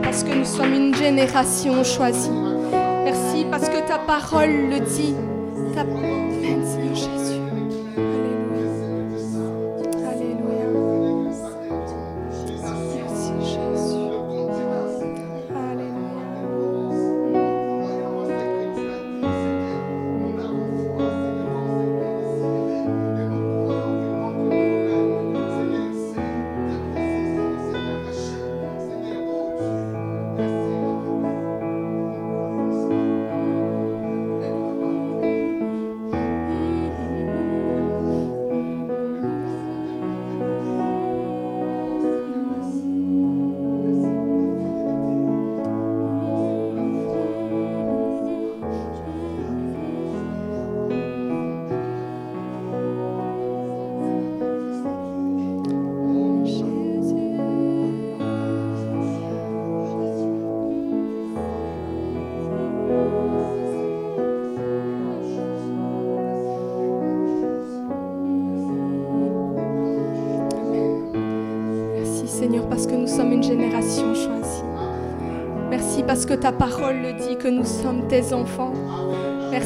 Parce que nous sommes une génération choisie. Merci parce que ta parole le dit. Ta... Seigneur Jésus.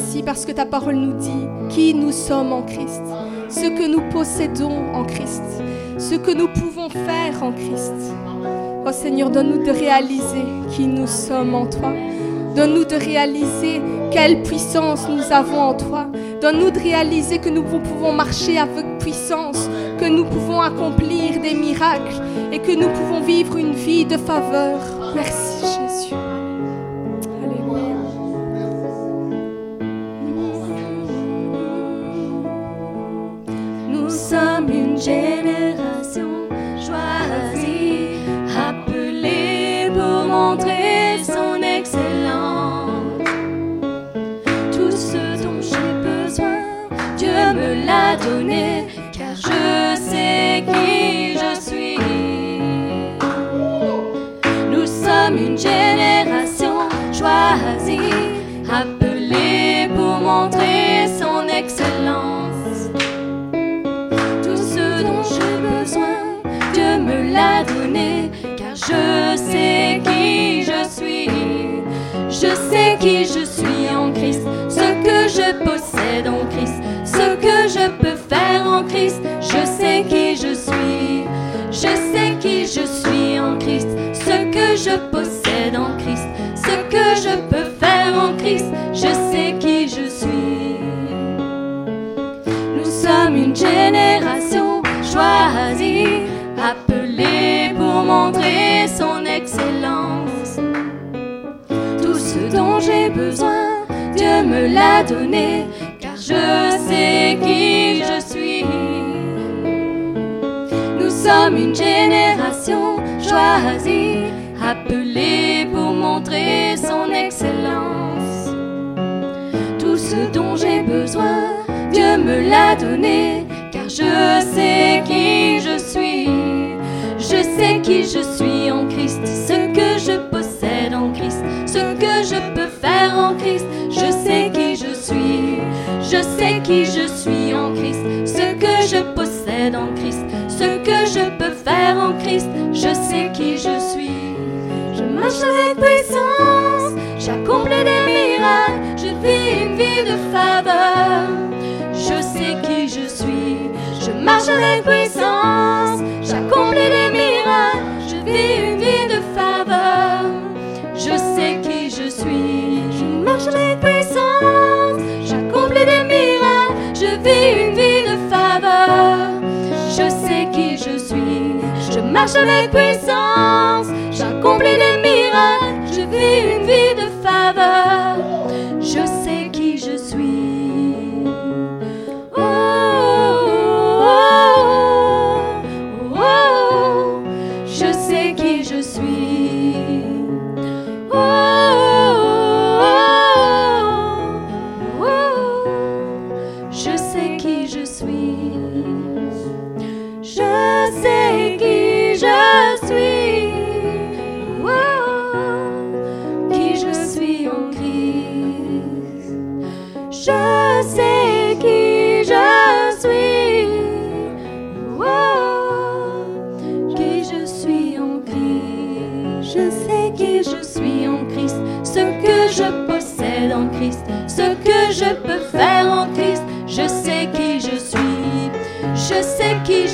Merci parce que ta parole nous dit qui nous sommes en Christ, ce que nous possédons en Christ, ce que nous pouvons faire en Christ. Oh Seigneur, donne-nous de réaliser qui nous sommes en toi. Donne-nous de réaliser quelle puissance nous avons en toi. Donne-nous de réaliser que nous pouvons marcher avec puissance, que nous pouvons accomplir des miracles et que nous pouvons vivre une vie de faveur. Merci Dieu me l'a donné, car je sais qui je suis. Nous sommes une génération choisie, appelée pour montrer son excellence. Tout ce dont j'ai besoin, Dieu me l'a donné, car je sais qui je suis. Je sais qui je suis Je sais qui je suis. Je sais qui je suis en Christ, ce que je possède en Christ, ce que je peux faire en Christ. Je sais qui je suis. Je marche avec puissance, j'accomplis des miracles, je vis une vie de faveur. Je sais qui je suis, je marche avec puissance, marche avec puissance, j'accomplis des miracles, je vis une vie de faveur. Je sais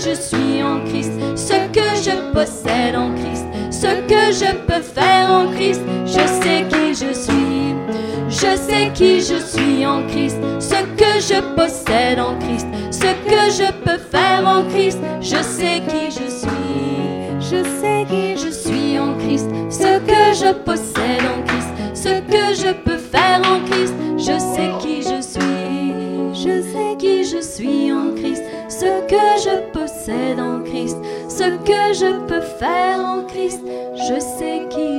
je suis en Christ, ce que je possède en Christ, ce que je peux faire en Christ, je sais qui je suis. Je sais qui je suis en Christ, ce que je possède en Christ, ce que je peux faire en Christ, je sais qui je suis. Je sais qui faire en Christ, je sais qui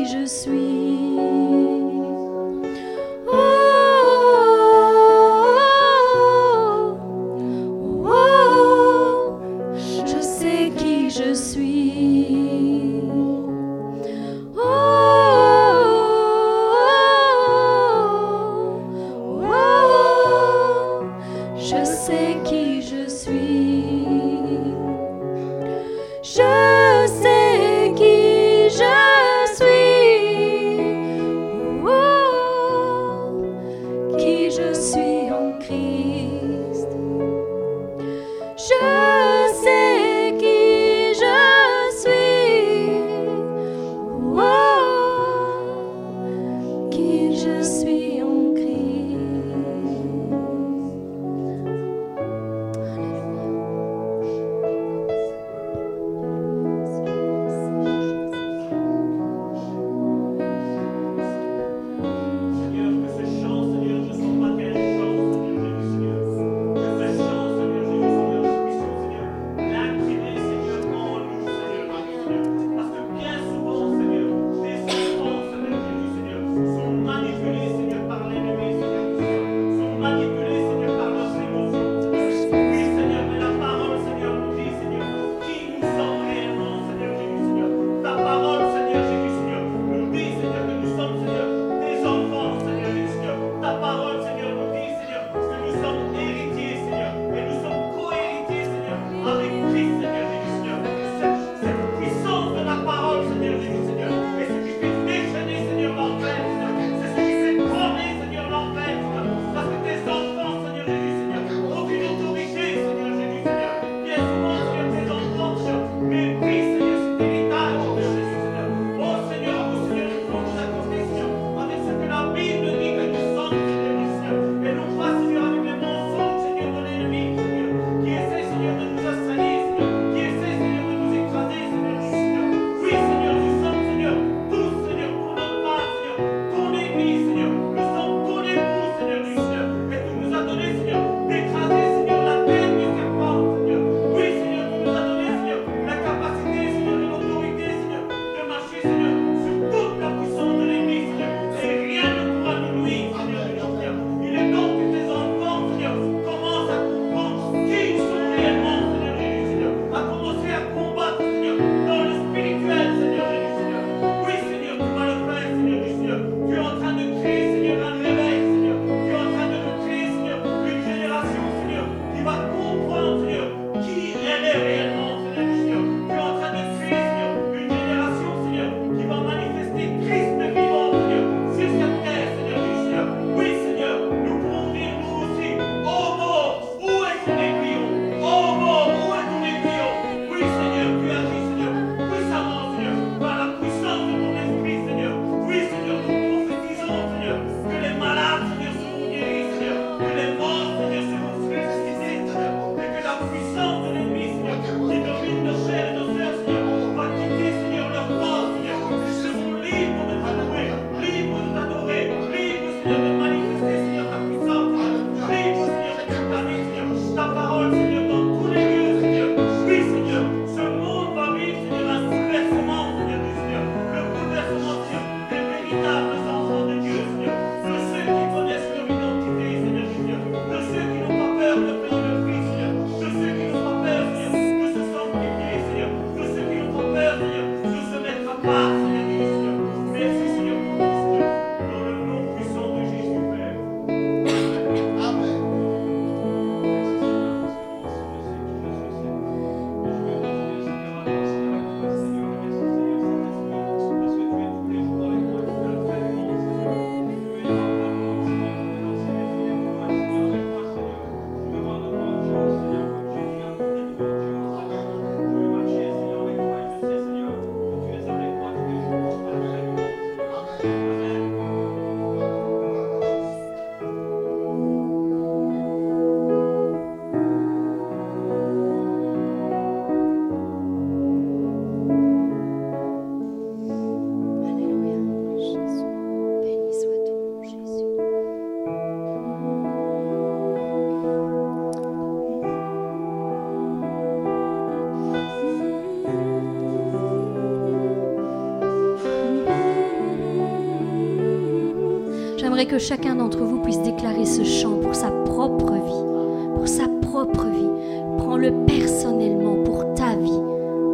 que chacun d'entre vous puisse déclarer ce chant pour sa propre vie, pour sa propre vie. Prends-le personnellement pour ta vie,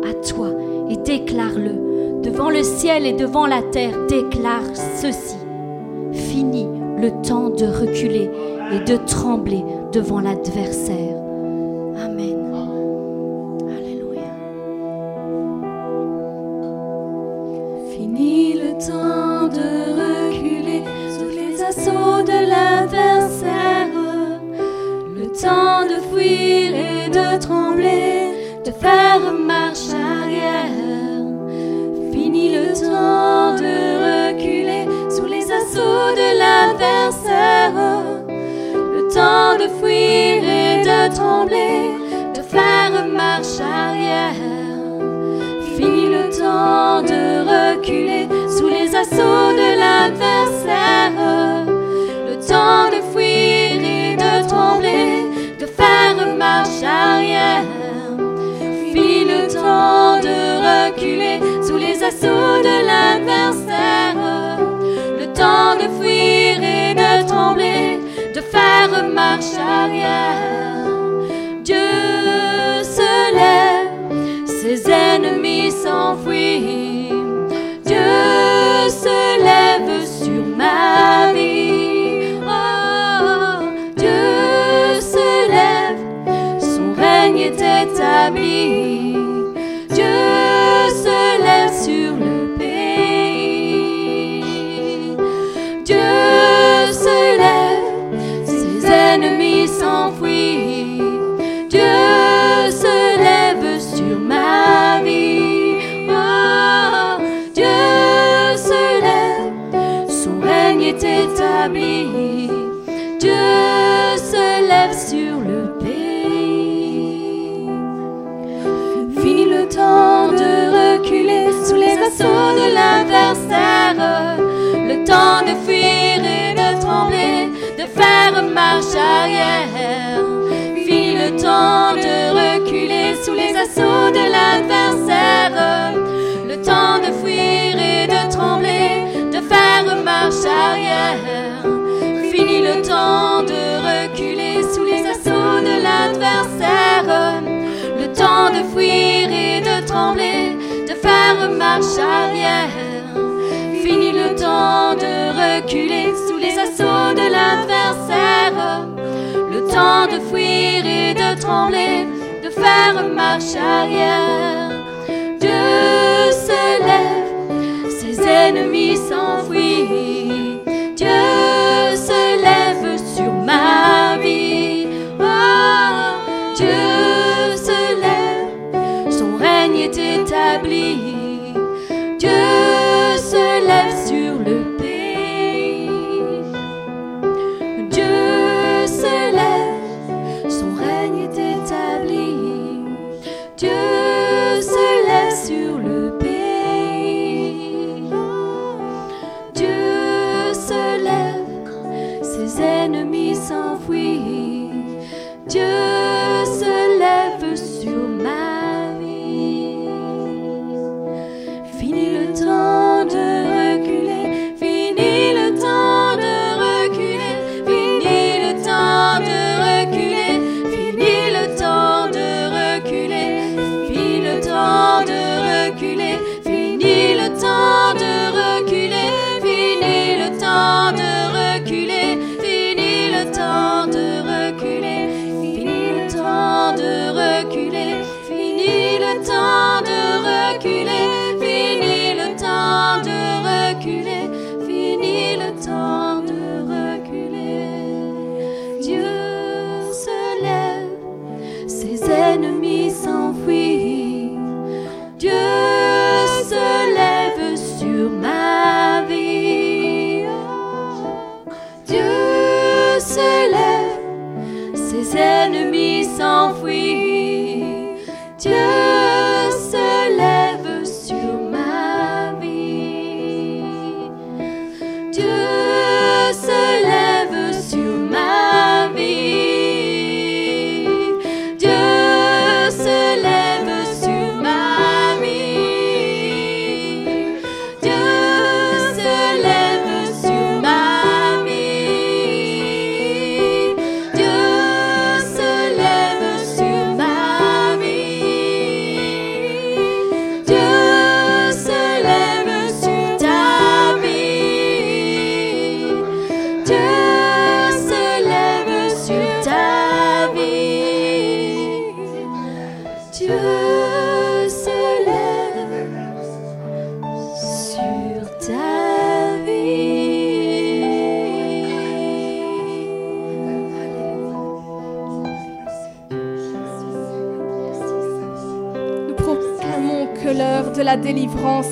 à toi, et déclare-le. Devant le ciel et devant la terre, déclare ceci. Fini le temps de reculer et de trembler devant l'adversaire.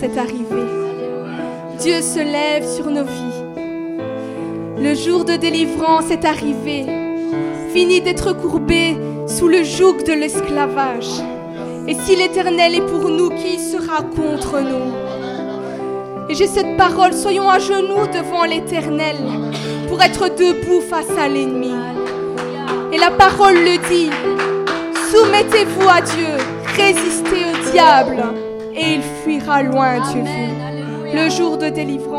Est arrivé. Dieu se lève sur nos vies. Le jour de délivrance est arrivé. Fini d'être courbé sous le joug de l'esclavage. Et si l'Éternel est pour nous, qui sera contre nous? Et j'ai cette parole, soyons à genoux devant l'Éternel pour être debout face à l'ennemi. Et la parole le dit, soumettez-vous à Dieu, résistez au diable, fuira loin vous. Le jour de délivrance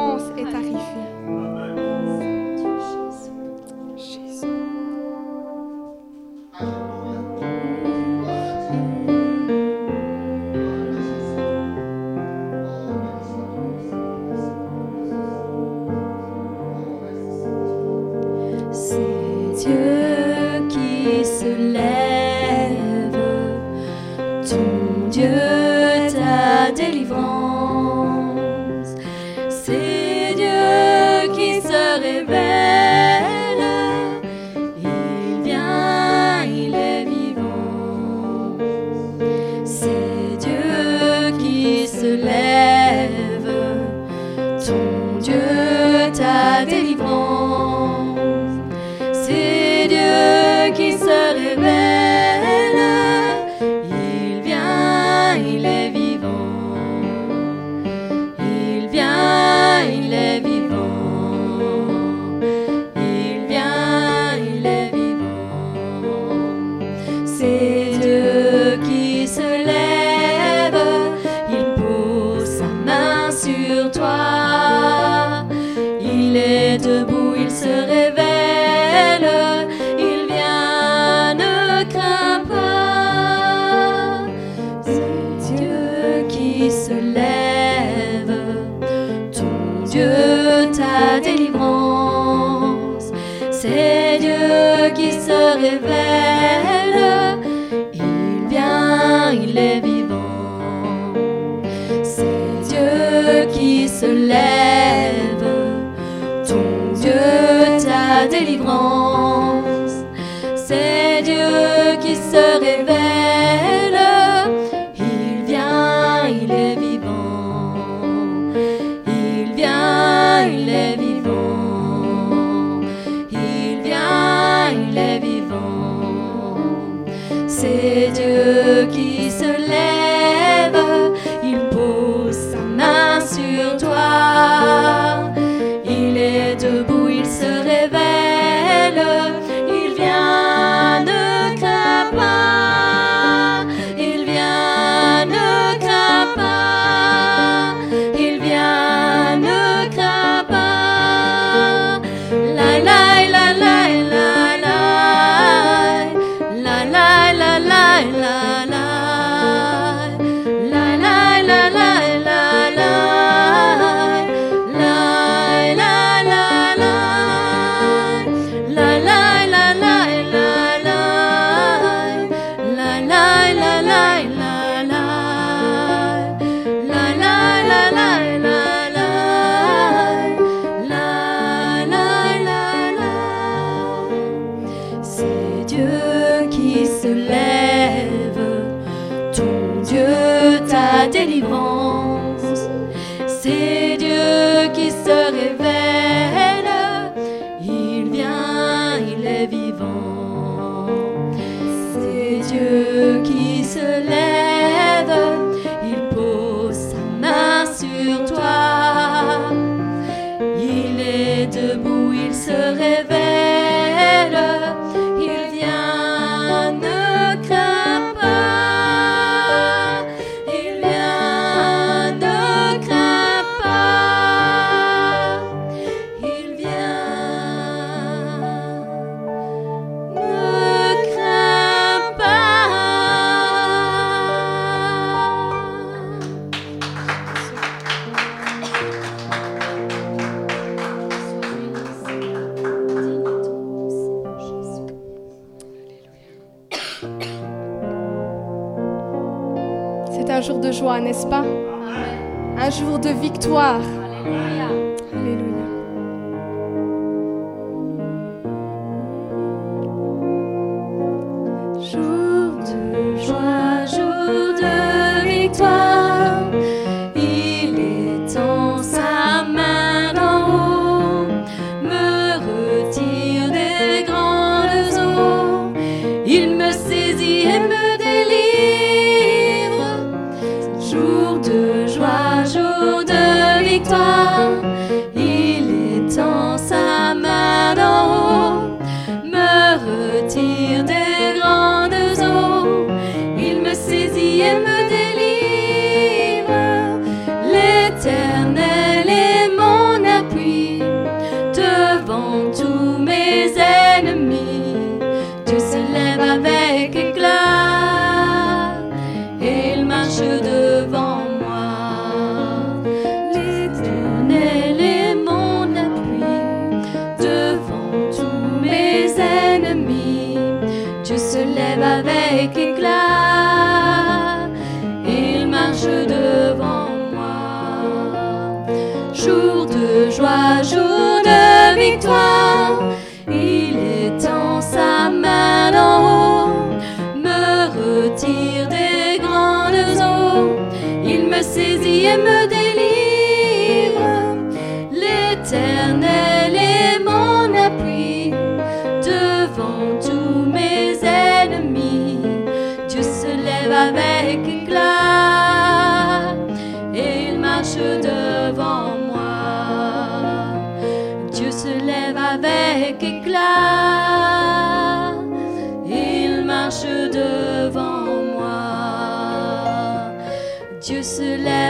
n'est-ce pas? Un jour de victoire.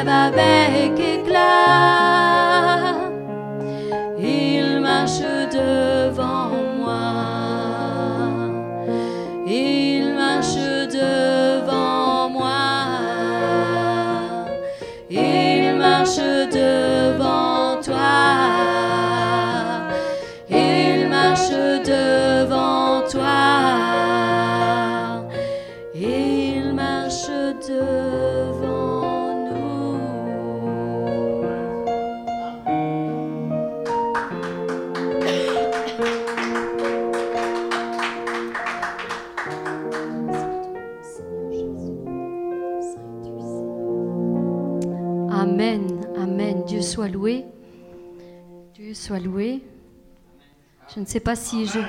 Se lève Je ne sais pas si je,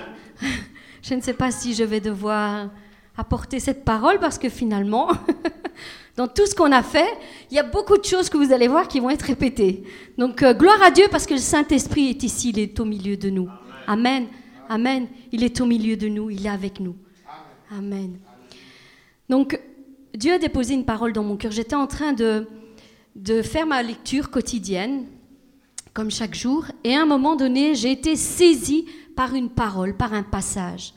je ne sais pas si je vais devoir apporter cette parole parce que finalement, dans tout ce qu'on a fait, il y a beaucoup de choses que vous allez voir qui vont être répétées. Donc euh, gloire à Dieu parce que le Saint-Esprit est ici, il est au milieu de nous. Amen. Amen. Il est au milieu de nous, il est avec nous. Amen. Donc Dieu a déposé une parole dans mon cœur. J'étais en train de de faire ma lecture quotidienne, comme chaque jour, et à un moment donné, j'ai été saisie par une parole, par un passage.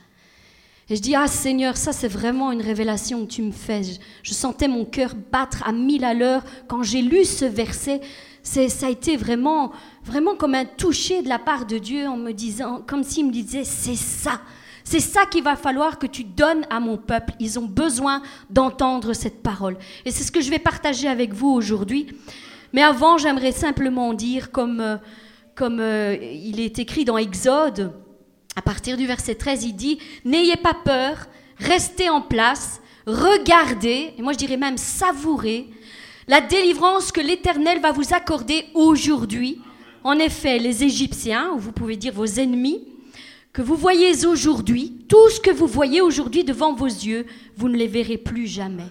Et je dis, ah Seigneur, ça c'est vraiment une révélation que tu me fais. Je, sentais mon cœur battre à mille à l'heure quand j'ai lu ce verset. C'est, ça a été vraiment, vraiment comme un toucher de la part de Dieu en me disant, comme s'il me disait, c'est ça. C'est ça qu'il va falloir que tu donnes à mon peuple. Ils ont besoin d'entendre cette parole. Et c'est ce que je vais partager avec vous aujourd'hui. Mais avant, j'aimerais simplement dire, comme, euh, euh, il est écrit dans Exode, à partir du verset 13, il dit, N'ayez pas peur, restez en place, regardez, et moi je dirais même savourez, la délivrance que l'Éternel va vous accorder aujourd'hui. En effet, les Égyptiens, ou vous pouvez dire vos ennemis, que vous voyez aujourd'hui, tout ce que vous voyez aujourd'hui devant vos yeux, vous ne les verrez plus jamais.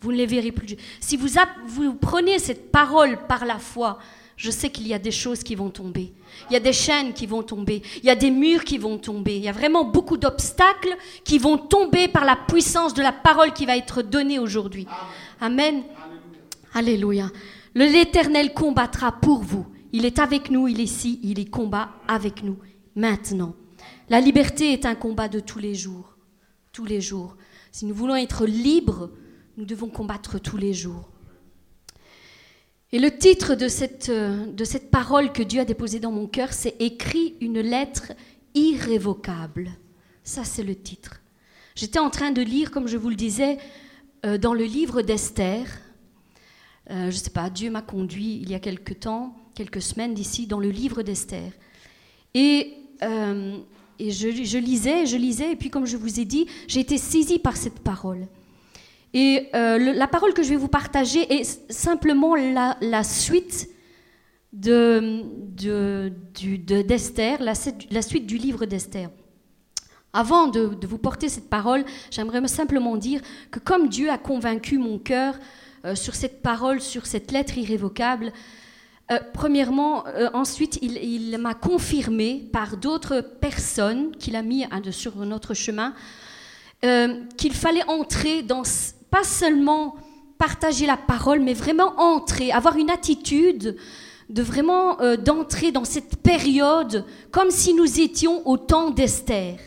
Vous ne les verrez plus. Si vous, prenez cette parole par la foi, je sais qu'il y a des choses qui vont tomber. Il y a des chaînes qui vont tomber. Il y a des murs qui vont tomber. Il y a vraiment beaucoup d'obstacles qui vont tomber par la puissance de la parole qui va être donnée aujourd'hui. Amen. Alléluia. L'Éternel combattra pour vous. Il est avec nous, il est ici, il est combat avec nous maintenant. La liberté est un combat de tous les jours. Tous les jours. Si nous voulons être libres, nous devons combattre tous les jours. Et le titre de cette, de cette parole que Dieu a déposée dans mon cœur, c'est Écrit une lettre irrévocable. Ça, c'est le titre. J'étais en train de lire, comme je vous le disais, euh, dans le livre d'Esther. Euh, je ne sais pas, Dieu m'a conduit il y a quelque temps, quelques semaines d'ici, dans le livre d'Esther. Et euh, et je, je, lisais, je lisais, et puis comme je vous ai dit, j'ai été saisie par cette parole. Et euh, la parole que je vais vous partager est simplement la, suite de, de, de, la, suite du livre d'Esther. Avant de, vous porter cette parole, j'aimerais simplement dire que comme Dieu a convaincu mon cœur euh, sur cette parole, sur cette lettre irrévocable, euh, premièrement, ensuite, il, m'a confirmé par d'autres personnes qu'il a mis sur notre chemin qu'il fallait entrer dans, pas seulement partager la parole, mais vraiment entrer, avoir une attitude de vraiment euh, d'entrer dans cette période comme si nous étions au temps d'Esther.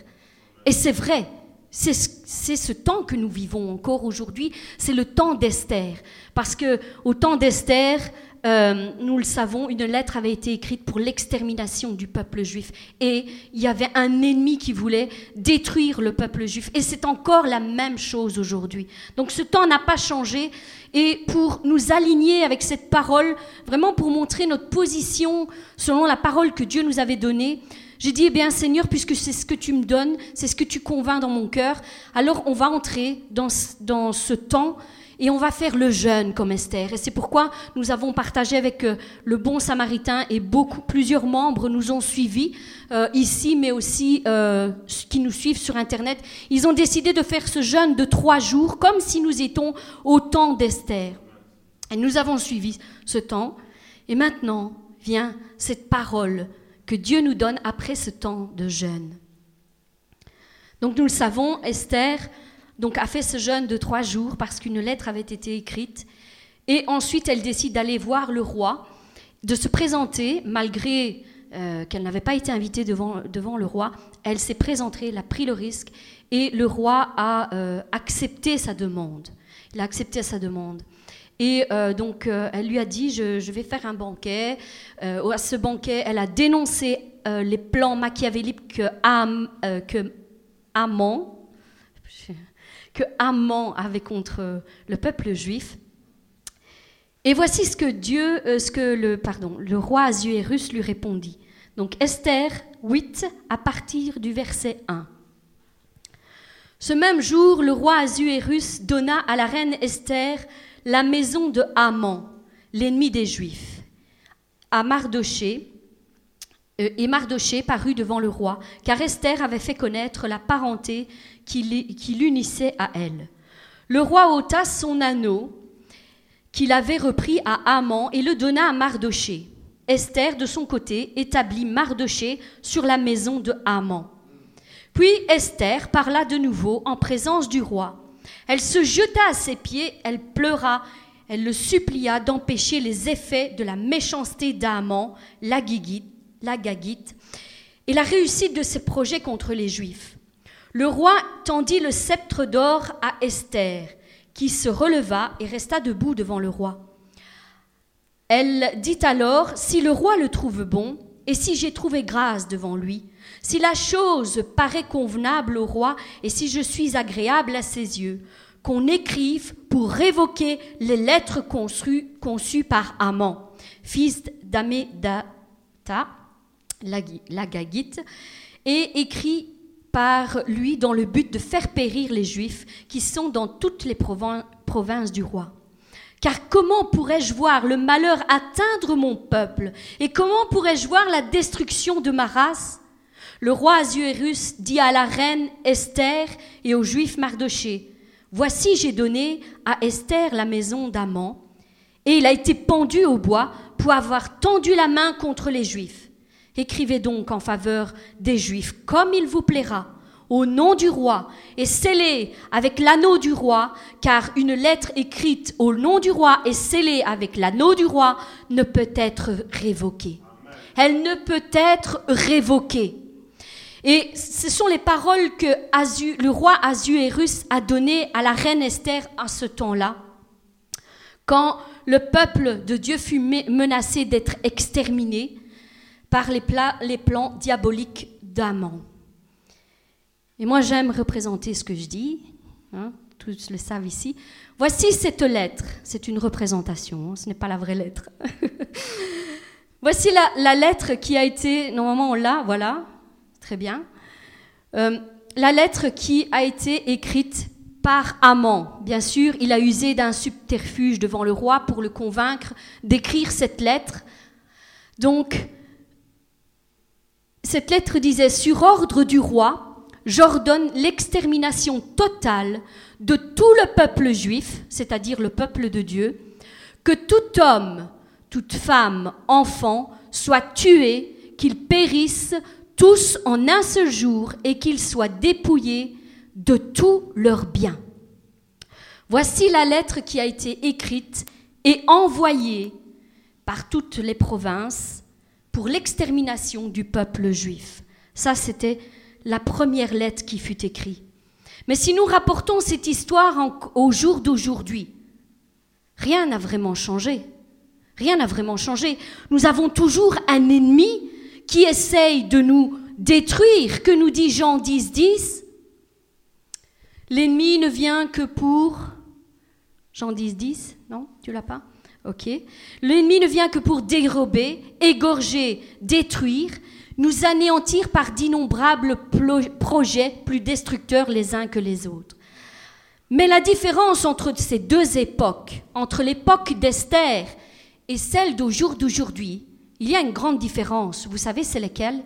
Et c'est vrai, c'est ce temps que nous vivons encore aujourd'hui, c'est le temps d'Esther. Parce que au temps d'Esther, euh, nous le savons, une lettre avait été écrite pour l'extermination du peuple juif. Et il y avait un ennemi qui voulait détruire le peuple juif. Et c'est encore la même chose aujourd'hui. Donc ce temps n'a pas changé. Et pour nous aligner avec cette parole, vraiment pour montrer notre position selon la parole que Dieu nous avait donnée, j'ai dit, eh bien Seigneur, puisque c'est ce que tu me donnes, c'est ce que tu convaincs dans mon cœur, alors on va entrer dans, dans ce temps et on va faire le jeûne comme Esther. Et c'est pourquoi nous avons partagé avec euh, le bon samaritain et beaucoup, plusieurs membres nous ont suivis euh, ici, mais aussi euh, qui nous suivent sur Internet. Ils ont décidé de faire ce jeûne de trois jours, comme si nous étions au temps d'Esther. Et nous avons suivi ce temps. Et maintenant vient cette parole que Dieu nous donne après ce temps de jeûne. Donc nous le savons, Esther donc a fait ce jeûne de trois jours parce qu'une lettre avait été écrite. Et ensuite, elle décide d'aller voir le roi, de se présenter, malgré euh, qu'elle n'avait pas été invitée devant, devant le roi. Elle s'est présentée, elle a pris le risque, et le roi a euh, accepté sa demande. Il a accepté sa demande. Et euh, donc, elle lui a dit, je, vais faire un banquet. à ce banquet, elle a dénoncé les plans machiavéliques que, Am, que Amon, que Amman avait contre le peuple juif. Et voici ce que Dieu, euh, ce que le, pardon, le roi Azuérus lui répondit. Donc Esther 8 à partir du verset 1. Ce même jour, le roi Azuérus donna à la reine Esther la maison de Haman, l'ennemi des Juifs, à Mardoché, euh, et Mardoché parut devant le roi, car Esther avait fait connaître la parenté qui l'unissait à elle. Le roi ôta son anneau qu'il avait repris à Haman et le donna à Mardoché. Esther, de son côté, établit Mardoché sur la maison de Haman. Puis Esther parla de nouveau en présence du roi. Elle se jeta à ses pieds, elle pleura, elle le supplia d'empêcher les effets de la méchanceté d'Haman, la Gagite, et la réussite de ses projets contre les Juifs. Le roi tendit le sceptre d'or à Esther, qui se releva et resta debout devant le roi. Elle dit alors, Si le roi le trouve bon, et si j'ai trouvé grâce devant lui, si la chose paraît convenable au roi, et si je suis agréable à ses yeux, qu'on écrive pour révoquer les lettres conçues, par Amman, fils d'Amédata, l'Agagite, et écrit par lui dans le but de faire périr les Juifs qui sont dans toutes les provinces du roi. Car comment pourrais-je voir le malheur atteindre mon peuple? Et comment pourrais-je voir la destruction de ma race? Le roi Azuérus dit à la reine Esther et aux Juifs Mardoché, Voici j'ai donné à Esther la maison d'Aman, et il a été pendu au bois pour avoir tendu la main contre les Juifs. Écrivez donc en faveur des Juifs comme il vous plaira, au nom du roi, et scellez avec l'anneau du roi, car une lettre écrite au nom du roi et scellée avec l'anneau du roi ne peut être révoquée. Elle ne peut être révoquée. Et ce sont les paroles que le roi Azuérus a données à la reine Esther à ce temps-là, quand le peuple de Dieu fut menacé d'être exterminé par les, plans diaboliques d'Aman. Et moi, j'aime représenter ce que je dis. Hein, tous le savent ici. Voici cette lettre. C'est une représentation, hein, ce n'est pas la vraie lettre. Voici la, lettre qui a été, normalement on l'a, voilà, très bien. Euh, la lettre qui a été écrite par Amant. Bien sûr, il a usé d'un subterfuge devant le roi pour le convaincre d'écrire cette lettre. Donc, cette lettre disait, sur ordre du roi, j'ordonne l'extermination totale de tout le peuple juif, c'est-à-dire le peuple de Dieu, que tout homme, toute femme, enfant soit tué, qu'ils périssent tous en un seul jour et qu'ils soient dépouillés de tous leurs biens. Voici la lettre qui a été écrite et envoyée par toutes les provinces pour l'extermination du peuple juif. Ça, c'était la première lettre qui fut écrite. Mais si nous rapportons cette histoire au jour d'aujourd'hui, rien n'a vraiment changé. Rien n'a vraiment changé. Nous avons toujours un ennemi qui essaye de nous détruire. Que nous dit Jean 10, 10 L'ennemi ne vient que pour... Jean 10, 10 Non Tu l'as pas? L'ennemi ne vient que pour dérober, égorger, détruire, nous anéantir par d'innombrables projets plus destructeurs les uns que les autres. Mais la différence entre ces deux époques, entre l'époque d'Esther et celle d'aujourd'hui, il y a une grande différence. Vous savez, c'est laquelle?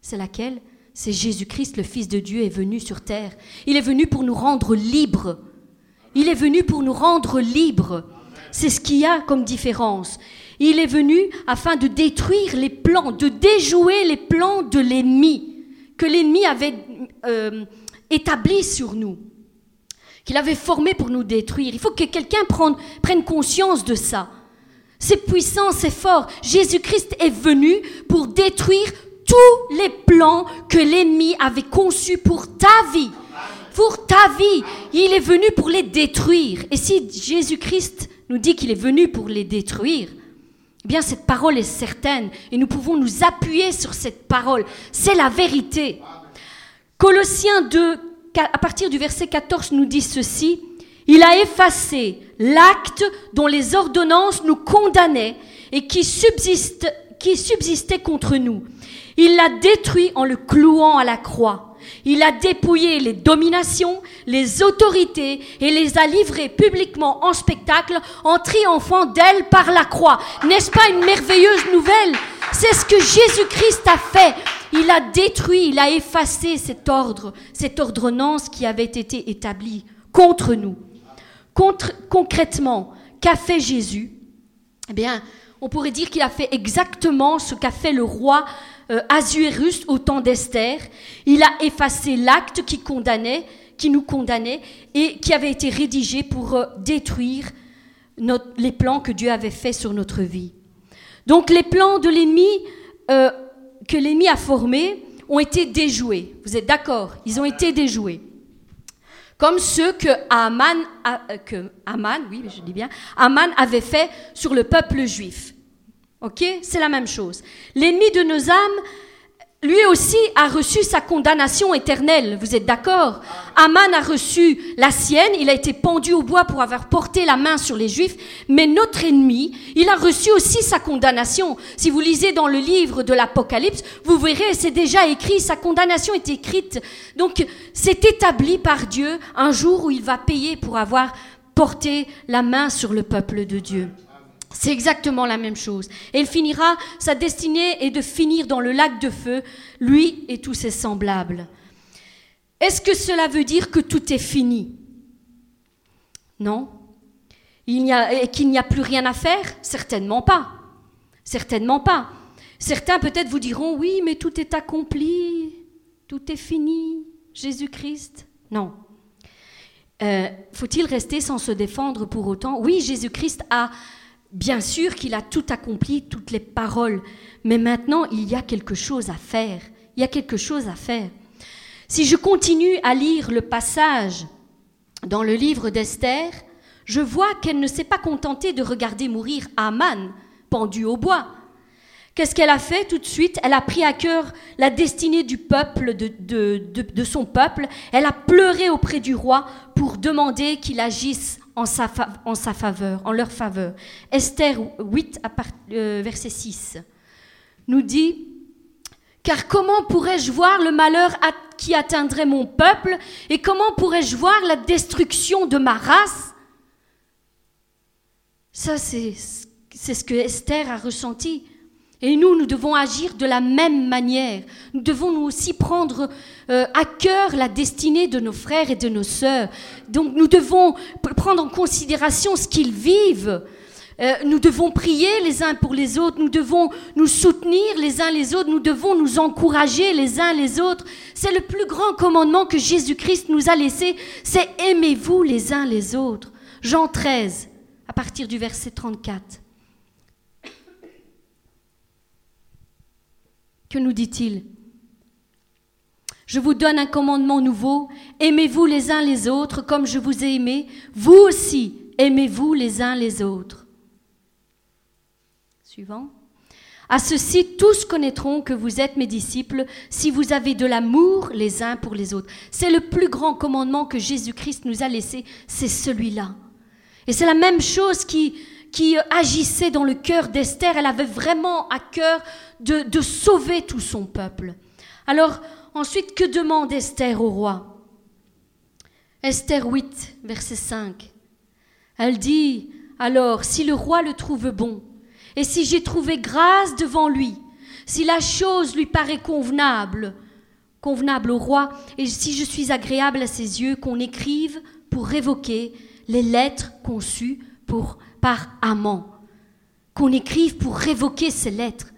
C'est laquelle? C'est Jésus-Christ, le Fils de Dieu, est venu sur terre. Il est venu pour nous rendre libres. Il est venu pour nous rendre libres. C'est ce qu'il y a comme différence. Il est venu afin de détruire les plans, de déjouer les plans de l'ennemi que l'ennemi avait euh, établis sur nous, qu'il avait formé pour nous détruire. Il faut que quelqu'un prenne conscience de ça. C'est puissant, c'est fort. Jésus-Christ est venu pour détruire tous les plans que l'ennemi avait conçus pour ta vie. Pour ta vie. Il est venu pour les détruire. Et si Jésus-Christ nous dit qu'il est venu pour les détruire, eh bien cette parole est certaine et nous pouvons nous appuyer sur cette parole. C'est la vérité. Colossiens 2, à partir du verset 14, nous dit ceci. Il a effacé l'acte dont les ordonnances nous condamnaient et qui, subsiste, qui subsistait contre nous. Il l'a détruit en le clouant à la croix. Il a dépouillé les dominations, les autorités et les a livrées publiquement en spectacle en triomphant d'elles par la croix. N'est-ce pas une merveilleuse nouvelle? C'est ce que Jésus-Christ a fait. Il a détruit, il a effacé cet ordre, cette ordonnance qui avait été établie contre nous. Contre, concrètement, qu'a fait Jésus? Eh bien, on pourrait dire qu'il a fait exactement ce qu'a fait le roi euh, au temps d'Esther. Il a effacé l'acte qui condamnait, qui nous condamnait et qui avait été rédigé pour euh, détruire les plans que Dieu avait faits sur notre vie. Donc les plans de l'ennemi euh, que l'ennemi a formés ont été déjoués. Vous êtes d'accord? Ils ont été déjoués. Comme ceux que Aman, euh, oui, Aman avait fait sur le peuple juif. Ok? C'est la même chose. L'ennemi de nos âmes, lui aussi, a reçu sa condamnation éternelle. Vous êtes d'accord? Aman a reçu la sienne. Il a été pendu au bois pour avoir porté la main sur les Juifs. Mais notre ennemi, il a reçu aussi sa condamnation. Si vous lisez dans le livre de l'Apocalypse, vous verrez, c'est déjà écrit, sa condamnation est écrite. Donc, c'est établi par Dieu un jour où il va payer pour avoir porté la main sur le peuple de Dieu. C'est exactement la même chose. Et il finira, sa destinée est de finir dans le lac de feu, lui et tous ses semblables. Est-ce que cela veut dire que tout est fini? Non. Il a, et qu'il n'y a plus rien à faire? Certainement pas. Certainement pas. Certains peut-être vous diront, oui, mais tout est accompli, tout est fini, Jésus-Christ. Non. Euh, faut-il rester sans se défendre pour autant? Oui, Jésus-Christ a Bien sûr qu'il a tout accompli, toutes les paroles, mais maintenant il y a quelque chose à faire. Il y a quelque chose à faire. Si je continue à lire le passage dans le livre d'Esther, je vois qu'elle ne s'est pas contentée de regarder mourir Aman pendu au bois. Qu'est-ce qu'elle a fait tout de suite? Elle a pris à cœur la destinée du peuple, de, de, son peuple. Elle a pleuré auprès du roi pour demander qu'il agisse en sa, en sa faveur, en leur faveur. Esther 8, euh, verset 6, nous dit, Car comment pourrais-je voir le malheur qui atteindrait mon peuple et comment pourrais-je voir la destruction de ma race? Ça, c'est ce que Esther a ressenti. Et nous, nous devons agir de la même manière. Nous devons nous aussi prendre euh, à cœur la destinée de nos frères et de nos sœurs. Donc nous devons prendre en considération ce qu'ils vivent. Euh, nous devons prier les uns pour les autres, nous devons nous soutenir les uns les autres, nous devons nous encourager les uns les autres. C'est le plus grand commandement que Jésus-Christ nous a laissé, c'est aimez-vous les uns les autres. Jean 13, à partir du verset 34. Que nous dit-il Je vous donne un commandement nouveau. Aimez-vous les uns les autres comme je vous ai aimé. Vous aussi, aimez-vous les uns les autres. Suivant. À ceci, tous connaîtront que vous êtes mes disciples si vous avez de l'amour les uns pour les autres. C'est le plus grand commandement que Jésus-Christ nous a laissé, c'est celui-là. Et c'est la même chose qui, qui agissait dans le cœur d'Esther. Elle avait vraiment à cœur de, sauver tout son peuple. Alors, ensuite, que demande Esther au roi? Esther 8, verset 5. Elle dit, alors, si le roi le trouve bon, et si j'ai trouvé grâce devant lui, si la chose lui paraît convenable, convenable au roi, et si je suis agréable à ses yeux, qu'on écrive pour révoquer les lettres conçues pour, par amant. Qu'on écrive pour révoquer ces lettres.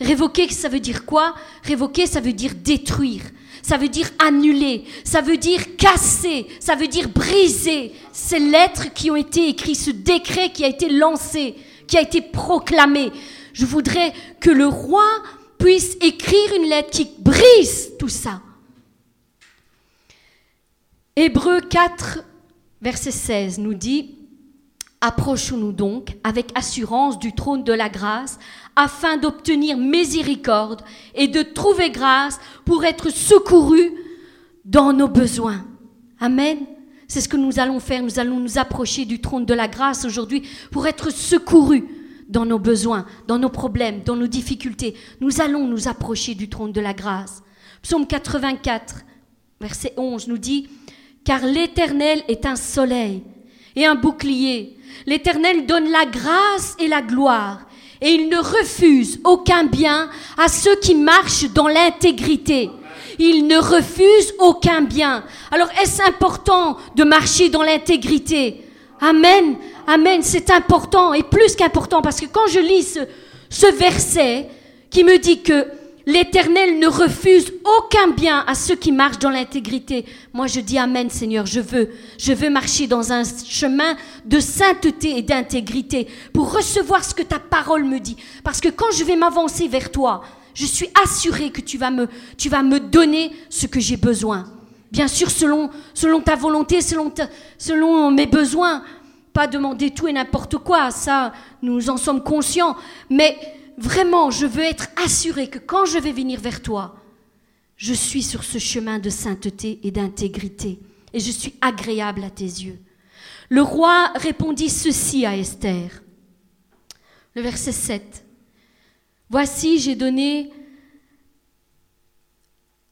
Révoquer, ça veut dire quoi? Révoquer, ça veut dire détruire. Ça veut dire annuler. Ça veut dire casser. Ça veut dire briser ces lettres qui ont été écrites, ce décret qui a été lancé, qui a été proclamé. Je voudrais que le roi puisse écrire une lettre qui brise tout ça. Hébreu 4, verset 16 nous dit, Approchons-nous donc avec assurance du trône de la grâce, afin d'obtenir miséricorde et de trouver grâce pour être secourus dans nos besoins. Amen. C'est ce que nous allons faire. Nous allons nous approcher du trône de la grâce aujourd'hui pour être secourus dans nos besoins, dans nos problèmes, dans nos difficultés. Nous allons nous approcher du trône de la grâce. Psaume 84, verset 11 nous dit, Car l'Éternel est un soleil et un bouclier L'Éternel donne la grâce et la gloire, et il ne refuse aucun bien à ceux qui marchent dans l'intégrité. Il ne refuse aucun bien. Alors est-ce important de marcher dans l'intégrité? Amen, Amen, c'est important, et plus qu'important, parce que quand je lis ce, ce verset qui me dit que L'Éternel ne refuse aucun bien à ceux qui marchent dans l'intégrité. Moi, je dis Amen, Seigneur, je veux, je veux marcher dans un chemin de sainteté et d'intégrité pour recevoir ce que ta parole me dit. Parce que quand je vais m'avancer vers toi, je suis assuré que tu vas me, tu vas me donner ce que j'ai besoin. Bien sûr, selon, selon ta volonté, selon, selon mes besoins. Pas demander tout et n'importe quoi, ça, nous en sommes conscients. Mais vraiment, je veux être assuré que quand je vais venir vers toi, je suis sur ce chemin de sainteté et d'intégrité, et je suis agréable à tes yeux. Le roi répondit ceci à Esther. Le verset 7. Voici, j'ai donné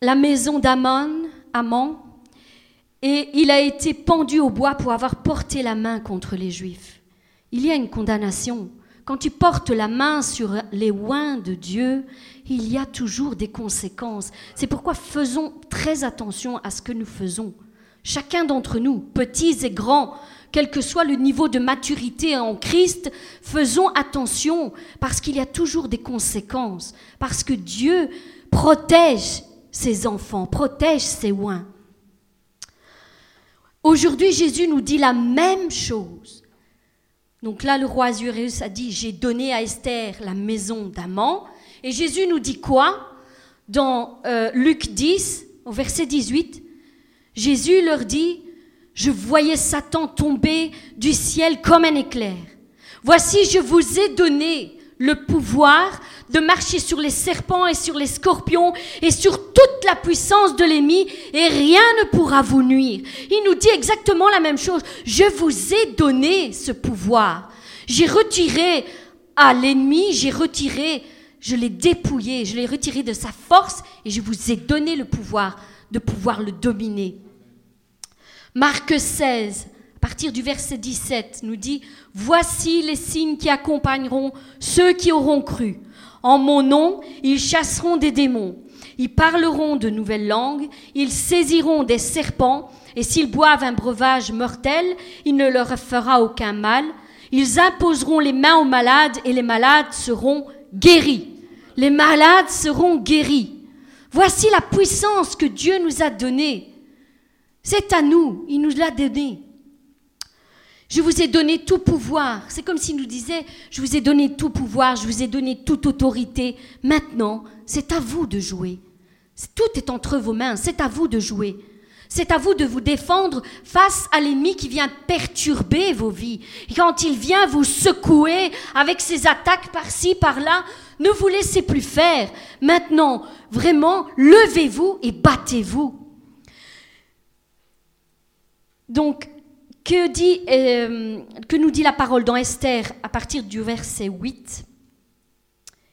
la maison d'Amon, Amon, et il a été pendu au bois pour avoir porté la main contre les Juifs. Il y a une condamnation. Quand tu portes la main sur les oins de Dieu, il y a toujours des conséquences. C'est pourquoi faisons très attention à ce que nous faisons. Chacun d'entre nous, petits et grands, quel que soit le niveau de maturité en Christ, faisons attention parce qu'il y a toujours des conséquences, parce que Dieu protège ses enfants, protège ses oins. Aujourd'hui, Jésus nous dit la même chose. Donc là, le roi Azuréus a dit, j'ai donné à Esther la maison d'Aman. Et Jésus nous dit quoi Dans euh, Luc 10, au verset 18, Jésus leur dit, je voyais Satan tomber du ciel comme un éclair. Voici, je vous ai donné le pouvoir de marcher sur les serpents et sur les scorpions et sur toute la puissance de l'ennemi et rien ne pourra vous nuire. Il nous dit exactement la même chose. Je vous ai donné ce pouvoir. J'ai retiré à l'ennemi, j'ai retiré, je l'ai dépouillé, je l'ai retiré de sa force et je vous ai donné le pouvoir de pouvoir le dominer. Marc 16, à partir du verset 17, nous dit, Voici les signes qui accompagneront ceux qui auront cru. En mon nom, ils chasseront des démons, ils parleront de nouvelles langues, ils saisiront des serpents, et s'ils boivent un breuvage mortel, il ne leur fera aucun mal. Ils imposeront les mains aux malades, et les malades seront guéris. Les malades seront guéris. Voici la puissance que Dieu nous a donnée. C'est à nous, il nous l'a donnée. Je vous ai donné tout pouvoir. C'est comme s'il nous disait, je vous ai donné tout pouvoir, je vous ai donné toute autorité. Maintenant, c'est à vous de jouer. Tout est entre vos mains, c'est à vous de jouer. C'est à vous de vous défendre face à l'ennemi qui vient perturber vos vies. quand il vient vous secouer avec ses attaques par-ci, par-là, ne vous laissez plus faire. Maintenant, vraiment, levez-vous et battez-vous. Donc, que, dit, euh, que nous dit la parole dans Esther à partir du verset 8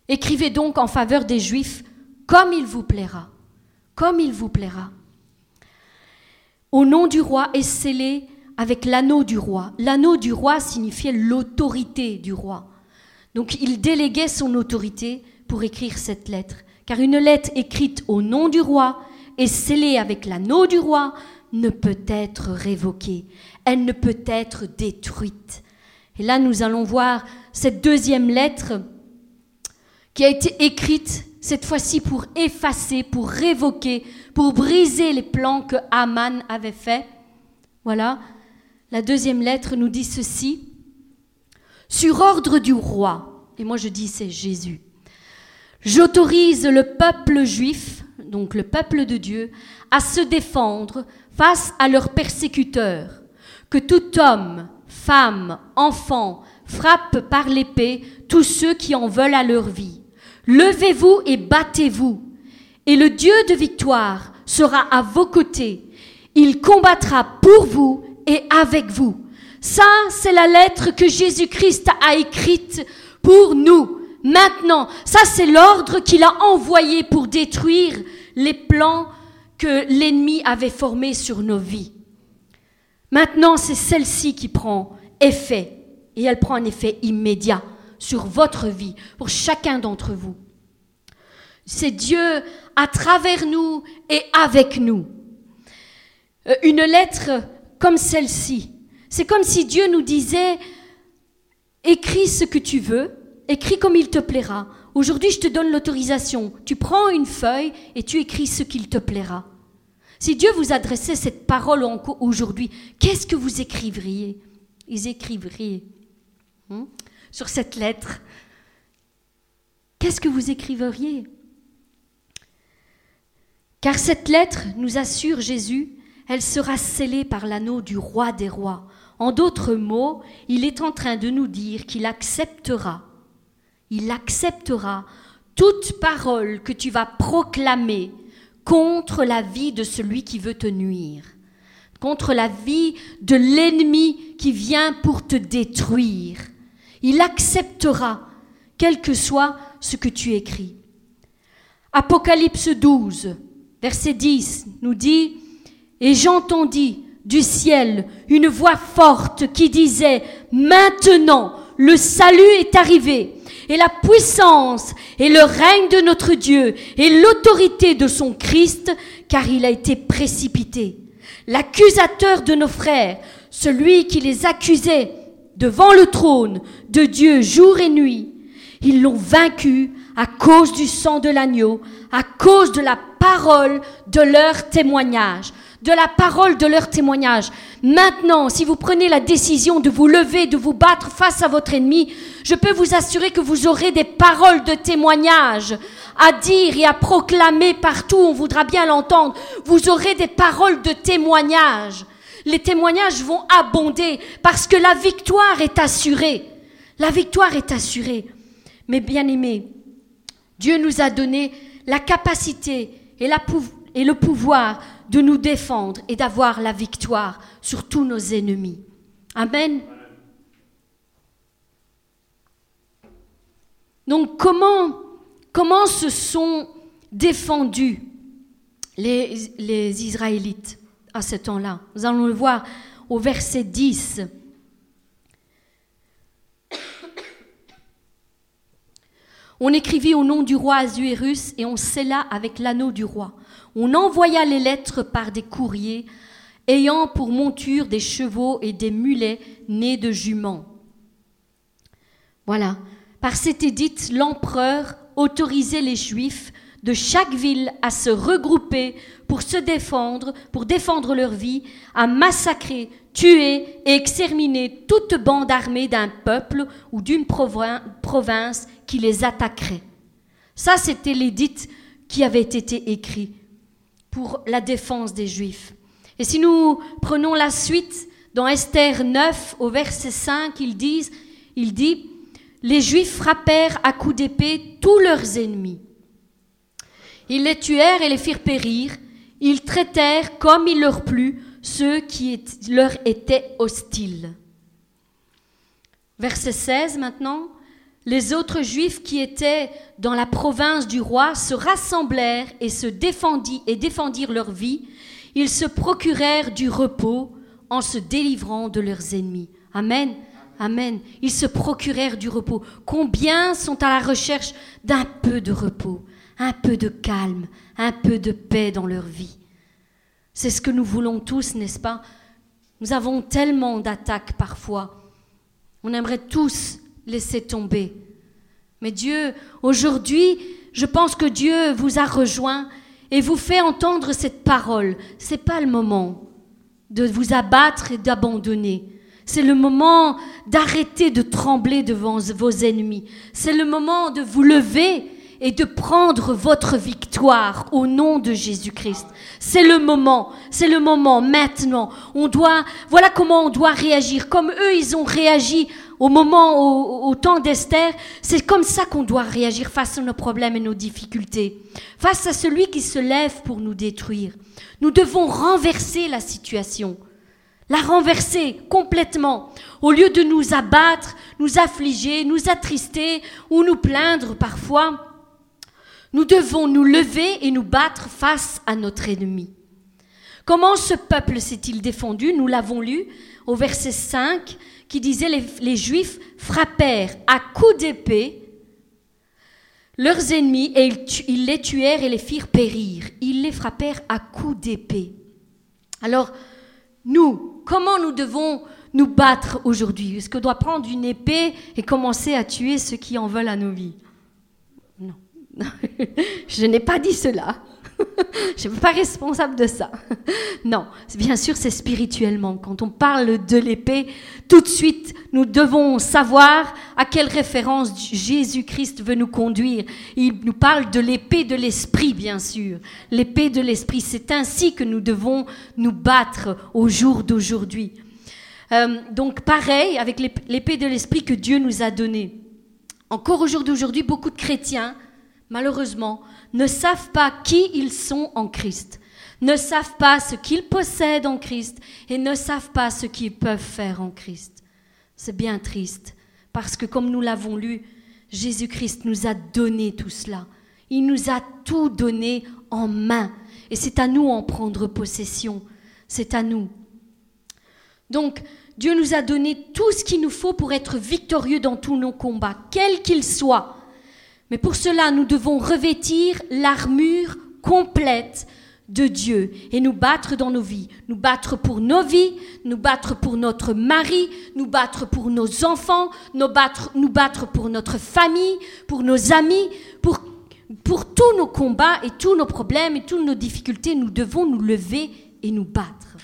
Écrivez donc en faveur des Juifs comme il vous plaira, comme il vous plaira. Au nom du roi est scellé avec l'anneau du roi. L'anneau du roi signifiait l'autorité du roi. Donc il déléguait son autorité pour écrire cette lettre. Car une lettre écrite au nom du roi et scellée avec l'anneau du roi ne peut être révoquée. Elle ne peut être détruite. Et là, nous allons voir cette deuxième lettre qui a été écrite cette fois-ci pour effacer, pour révoquer, pour briser les plans que Aman avait faits. Voilà. La deuxième lettre nous dit ceci. Sur ordre du roi, et moi je dis c'est Jésus, j'autorise le peuple juif, donc le peuple de Dieu, à se défendre face à leurs persécuteurs, que tout homme, femme, enfant frappe par l'épée tous ceux qui en veulent à leur vie. Levez-vous et battez-vous, et le Dieu de victoire sera à vos côtés. Il combattra pour vous et avec vous. Ça, c'est la lettre que Jésus-Christ a écrite pour nous. Maintenant, ça, c'est l'ordre qu'il a envoyé pour détruire les plans que l'ennemi avait formés sur nos vies. Maintenant, c'est celle-ci qui prend effet, et elle prend un effet immédiat sur votre vie, pour chacun d'entre vous. C'est Dieu à travers nous et avec nous. Euh, une lettre comme celle-ci, c'est comme si Dieu nous disait, écris ce que tu veux, écris comme il te plaira. Aujourd'hui, je te donne l'autorisation. Tu prends une feuille et tu écris ce qu'il te plaira. Si Dieu vous adressait cette parole aujourd'hui, qu'est-ce que vous écriveriez Ils écriveriez. Hmm? sur cette lettre, qu'est-ce que vous écriveriez? Car cette lettre, nous assure Jésus, elle sera scellée par l'anneau du roi des rois. En d'autres mots, il est en train de nous dire qu'il acceptera, il acceptera toute parole que tu vas proclamer contre la vie de celui qui veut te nuire, contre la vie de l'ennemi qui vient pour te détruire il acceptera, quel que soit ce que tu écris. Apocalypse 12, verset 10 nous dit, Et j'entendis du ciel une voix forte qui disait, Maintenant le salut est arrivé, et la puissance et le règne de notre Dieu et l'autorité de son Christ, car il a été précipité. L'accusateur de nos frères, celui qui les accusait, devant le trône de Dieu jour et nuit. Ils l'ont vaincu à cause du sang de l'agneau, à cause de la parole de leur témoignage. De la parole de leur témoignage. Maintenant, si vous prenez la décision de vous lever, de vous battre face à votre ennemi, je peux vous assurer que vous aurez des paroles de témoignage à dire et à proclamer partout, on voudra bien l'entendre. Vous aurez des paroles de témoignage les témoignages vont abonder parce que la victoire est assurée. La victoire est assurée. Mais bien aimé, Dieu nous a donné la capacité et, et le pouvoir de nous défendre et d'avoir la victoire sur tous nos ennemis. Amen. Donc comment, se sont défendus les, les Israélites à ce temps-là? Nous allons le voir au verset 10. On écrivit au nom du roi Azuérus et on scella avec l'anneau du roi. On envoya les lettres par des courriers ayant pour monture des chevaux et des mulets nés de juments. Voilà. Par cet édit, l'empereur autorisait les Juifs de chaque ville à se regrouper pour se défendre, pour défendre leur vie, à massacrer, tuer et exterminer toute bande armée d'un peuple ou d'une province qui les attaquerait. Ça, c'était l'édit qui avait été écrit pour la défense des Juifs. Et si nous prenons la suite dans Esther 9 au verset 5, ils disent, il dit, les Juifs frappèrent à coups d'épée tous leurs ennemis. Ils les tuèrent et les firent périr. Ils traitèrent comme il leur plut ceux qui leur étaient hostiles. Verset 16 maintenant. Les autres Juifs qui étaient dans la province du roi se rassemblèrent et se défendit, et défendirent leur vie. Ils se procurèrent du repos en se délivrant de leurs ennemis. Amen. Amen. Ils se procurèrent du repos. Combien sont à la recherche d'un peu de repos, un peu de calme, un peu de paix dans leur vie? C'est ce que nous voulons tous, n'est-ce pas? Nous avons tellement d'attaques parfois. On aimerait tous laisser tomber. Mais Dieu, aujourd'hui, je pense que Dieu vous a rejoint et vous fait entendre cette parole. C'est pas le moment de vous abattre et d'abandonner. C'est le moment d'arrêter de trembler devant vos ennemis. C'est le moment de vous lever et de prendre votre victoire au nom de Jésus-Christ. C'est le moment, c'est le moment maintenant. On doit, voilà comment on doit réagir. Comme eux, ils ont réagi au moment, au, temps d'Esther, c'est comme ça qu'on doit réagir face à nos problèmes et nos difficultés. Face à celui qui se lève pour nous détruire. Nous devons renverser la situation. La renverser complètement. Au lieu de nous abattre, nous affliger, nous attrister ou nous plaindre parfois, nous devons nous lever et nous battre face à notre ennemi. Comment ce peuple s'est-il défendu? Nous l'avons lu au verset 5 qui disait les, les Juifs frappèrent à coups d'épée leurs ennemis et ils, ils, les tuèrent et les firent périr. Ils les frappèrent à coups d'épée. Alors, nous, comment nous devons nous battre aujourd'hui? Est-ce qu'on doit prendre une épée et commencer à tuer ceux qui en veulent à nos vies? Non. Je n'ai pas dit cela. Je ne suis pas responsable de ça. non, bien sûr, c'est spirituellement. Quand on parle de l'épée, tout de suite, nous devons savoir à quelle référence Jésus-Christ veut nous conduire. Il nous parle de l'épée de l'esprit, bien sûr. L'épée de l'esprit, c'est ainsi que nous devons nous battre au jour d'aujourd'hui. Euh, donc, pareil avec l'épée de l'esprit que Dieu nous a donnée. Encore au jour d'aujourd'hui, beaucoup de chrétiens, malheureusement, ne savent pas qui ils sont en Christ, ne savent pas ce qu'ils possèdent en Christ et ne savent pas ce qu'ils peuvent faire en Christ. C'est bien triste, parce que comme nous l'avons lu, Jésus-Christ nous a donné tout cela. Il nous a tout donné en main. Et c'est à nous en prendre possession. C'est à nous. Donc, Dieu nous a donné tout ce qu'il nous faut pour être victorieux dans tous nos combats, quels qu'ils soient. Mais pour cela, nous devons revêtir l'armure complète de Dieu et nous battre dans nos vies, nous battre pour nos vies, nous battre pour notre mari, nous battre pour nos enfants, nous battre, nous battre pour notre famille, pour nos amis, pour, pour tous nos combats et tous nos problèmes et toutes nos difficultés, nous devons nous lever et nous battre.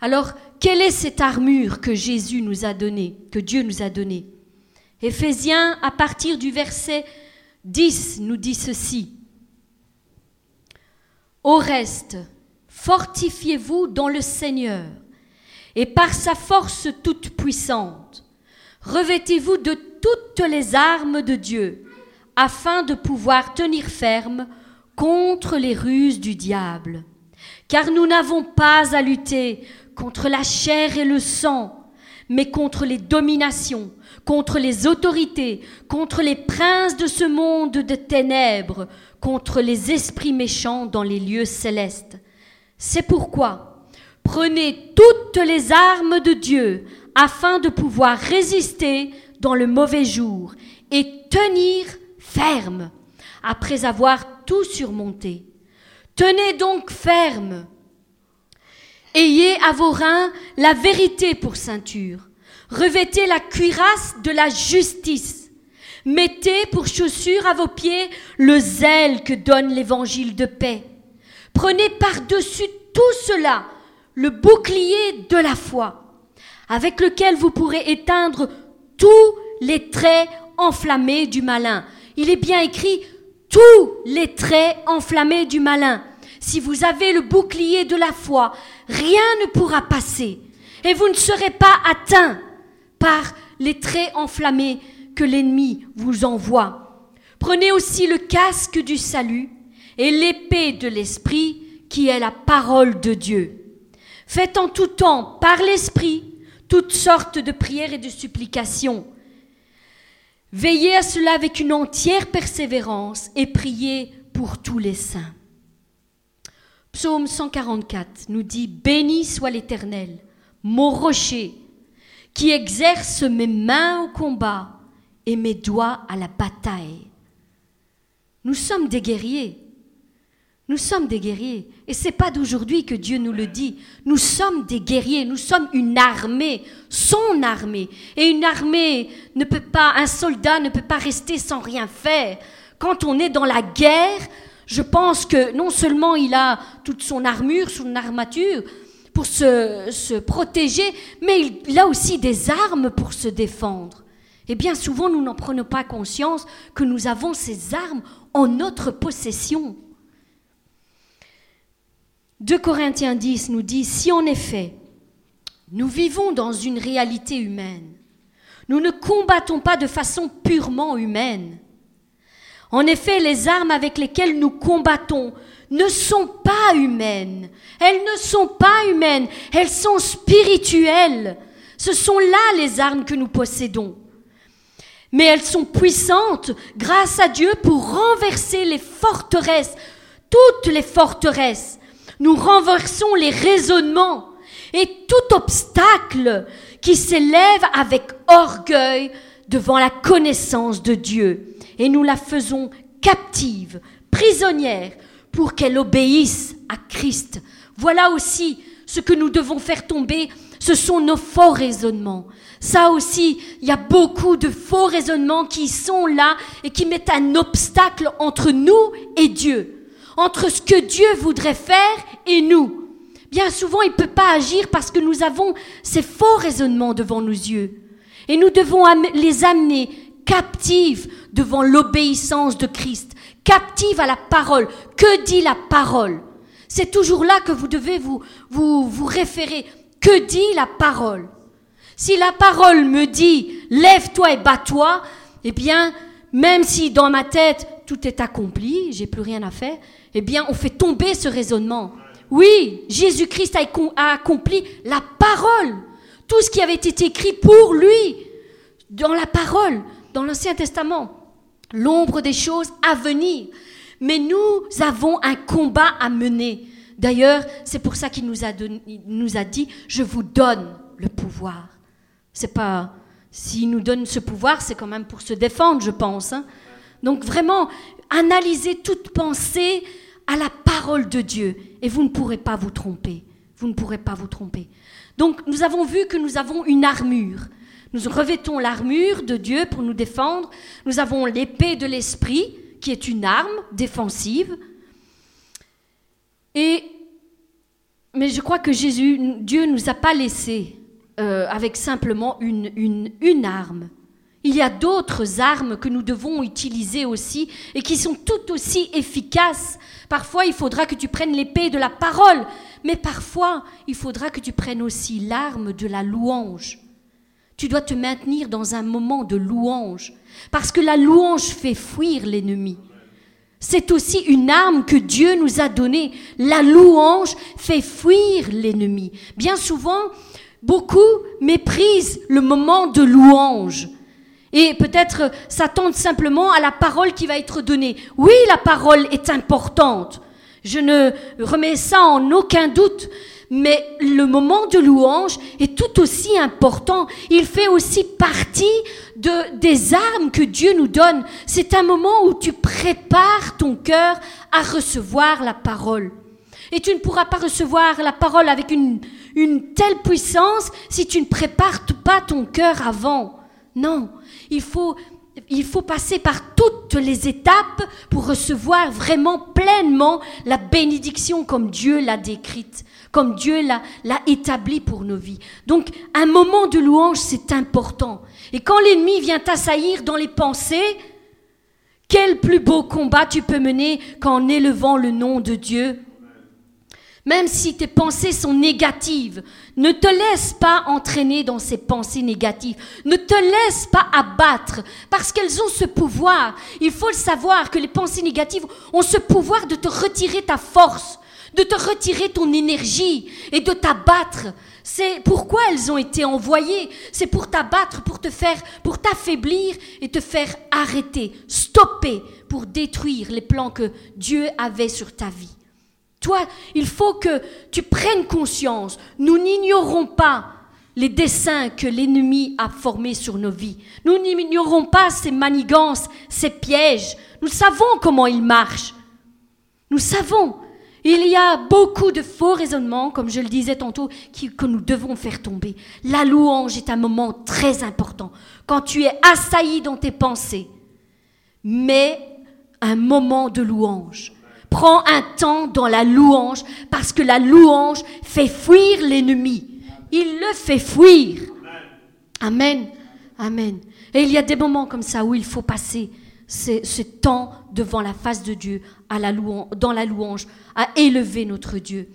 Alors, quelle est cette armure que Jésus nous a donnée, que Dieu nous a donnée? Éphésiens, à partir du verset 10 nous dit ceci. Au reste, fortifiez-vous dans le Seigneur et par sa force toute puissante, revêtez-vous de toutes les armes de Dieu afin de pouvoir tenir ferme contre les ruses du diable. Car nous n'avons pas à lutter contre la chair et le sang, mais contre les dominations contre les autorités, contre les princes de ce monde de ténèbres, contre les esprits méchants dans les lieux célestes. C'est pourquoi prenez toutes les armes de Dieu afin de pouvoir résister dans le mauvais jour et tenir ferme après avoir tout surmonté. Tenez donc ferme. Ayez à vos reins la vérité pour ceinture Revêtez la cuirasse de la justice. Mettez pour chaussure à vos pieds le zèle que donne l'évangile de paix. Prenez par-dessus tout cela le bouclier de la foi, avec lequel vous pourrez éteindre tous les traits enflammés du malin. Il est bien écrit tous les traits enflammés du malin. si vous avez le bouclier de la foi, rien ne pourra passer et vous ne serez pas atteint par les traits enflammés que l'ennemi vous envoie. Prenez aussi le casque du salut et l'épée de l'esprit qui est la parole de Dieu. Faites en tout temps par l'esprit toutes sortes de prières et de supplications. Veillez à cela avec une entière persévérance et priez pour tous les saints. Psaume 144 nous dit Béni soit l'Éternel, mon rocher, qui exerce mes mains au combat et mes doigts à la bataille. Nous sommes des guerriers. Nous sommes des guerriers. Et c'est pas d'aujourd'hui que Dieu nous le dit. Nous sommes des guerriers. Nous sommes une armée, son armée. Et une armée ne peut pas, un soldat ne peut pas rester sans rien faire. Quand on est dans la guerre, je pense que non seulement il a toute son armure, son armature pour se, protéger, mais il a aussi des armes pour se défendre. Et bien souvent, nous n'en prenons pas conscience que nous avons ces armes en notre possession. 2 Corinthiens 10 nous dit, si en effet nous vivons dans une réalité humaine, nous ne combattons pas de façon purement humaine. En effet, les armes avec lesquelles nous combattons ne sont pas humaines. Elles ne sont pas humaines, elles sont spirituelles. Ce sont là les armes que nous possédons. Mais elles sont puissantes grâce à Dieu pour renverser les forteresses, toutes les forteresses nous renversons les raisonnements et tout obstacle qui s'élève avec orgueil devant la connaissance de Dieu. Et nous la faisons captive, prisonnière, pour qu'elle obéisse à Christ. Voilà aussi ce que nous devons faire tomber, ce sont nos faux raisonnements. Ça aussi, il y a beaucoup de faux raisonnements qui sont là et qui mettent un obstacle entre nous et Dieu entre ce que Dieu voudrait faire et nous. Bien souvent, il ne peut pas agir parce que nous avons ces faux raisonnements devant nos yeux. Et nous devons les amener captives devant l'obéissance de Christ, captives à la parole. Que dit la parole? C'est toujours là que vous devez vous, vous, vous référer. Que dit la parole? Si la parole me dit lève-toi et bats-toi, eh bien, même si dans ma tête tout est accompli, j'ai plus rien à faire, eh bien, on fait tomber ce raisonnement. Oui, Jésus-Christ a accompli la parole, tout ce qui avait été écrit pour lui, dans la parole, dans l'Ancien Testament, l'ombre des choses à venir. Mais nous avons un combat à mener. D'ailleurs, c'est pour ça qu'il nous a, nous a dit, je vous donne le pouvoir. C'est pas, s'il nous donne ce pouvoir, c'est quand même pour se défendre, je pense. Hein. Donc vraiment, analysez toute pensée à la parole de Dieu et vous ne pourrez pas vous tromper. Vous ne pourrez pas vous tromper. Donc nous avons vu que nous avons une armure. Nous revêtons l'armure de Dieu pour nous défendre. Nous avons l'épée de l'esprit qui est une arme défensive. Et mais je crois que Jésus, Dieu ne nous a pas laissé euh, avec simplement une, une, une arme. Il y a d'autres armes que nous devons utiliser aussi et qui sont tout aussi efficaces. Parfois, il faudra que tu prennes l'épée de la parole, mais parfois, il faudra que tu prennes aussi l'arme de la louange. Tu dois te maintenir dans un moment de louange, parce que la louange fait fuir l'ennemi. C'est aussi une arme que Dieu nous a donnée. La louange fait fuir l'ennemi. Bien souvent, beaucoup méprisent le moment de louange. Et peut-être s'attendre simplement à la parole qui va être donnée. Oui, la parole est importante. Je ne remets ça en aucun doute. Mais le moment de louange est tout aussi important. Il fait aussi partie de, des armes que Dieu nous donne. C'est un moment où tu prépares ton cœur à recevoir la parole. Et tu ne pourras pas recevoir la parole avec une, une telle puissance si tu ne prépares pas ton cœur avant. Non, il faut, il faut passer par toutes les étapes pour recevoir vraiment pleinement la bénédiction comme Dieu l'a décrite, comme Dieu l'a, établie pour nos vies. Donc un moment de louange, c'est important. Et quand l'ennemi vient t'assaillir dans les pensées, quel plus beau combat tu peux mener qu'en élevant le nom de Dieu Même si tes pensées sont négatives, ne te laisse pas entraîner dans ces pensées négatives. Ne te laisse pas abattre parce qu'elles ont ce pouvoir. Il faut le savoir que les pensées négatives ont ce pouvoir de te retirer ta force, de te retirer ton énergie et de t'abattre. C'est pourquoi elles ont été envoyées. C'est pour t'abattre, pour pour t'affaiblir et te faire arrêter, stopper, pour détruire les plans que Dieu avait sur ta vie. Toi, il faut que tu prennes conscience. Nous n'ignorons pas les dessins que l'ennemi a formés sur nos vies. Nous n'ignorons pas ses manigances, ses pièges. Nous savons comment il marche. Nous savons. Il y a beaucoup de faux raisonnements, comme je le disais tantôt, que nous devons faire tomber. La louange est un moment très important. Quand tu es assailli dans tes pensées, mais un moment de louange. Prends un temps dans la louange parce que la louange fait fuir l'ennemi. Il le fait fuir. Amen. Amen. Et il y a des moments comme ça où il faut passer ce, temps devant la face de Dieu, dans la louange, à élever notre Dieu.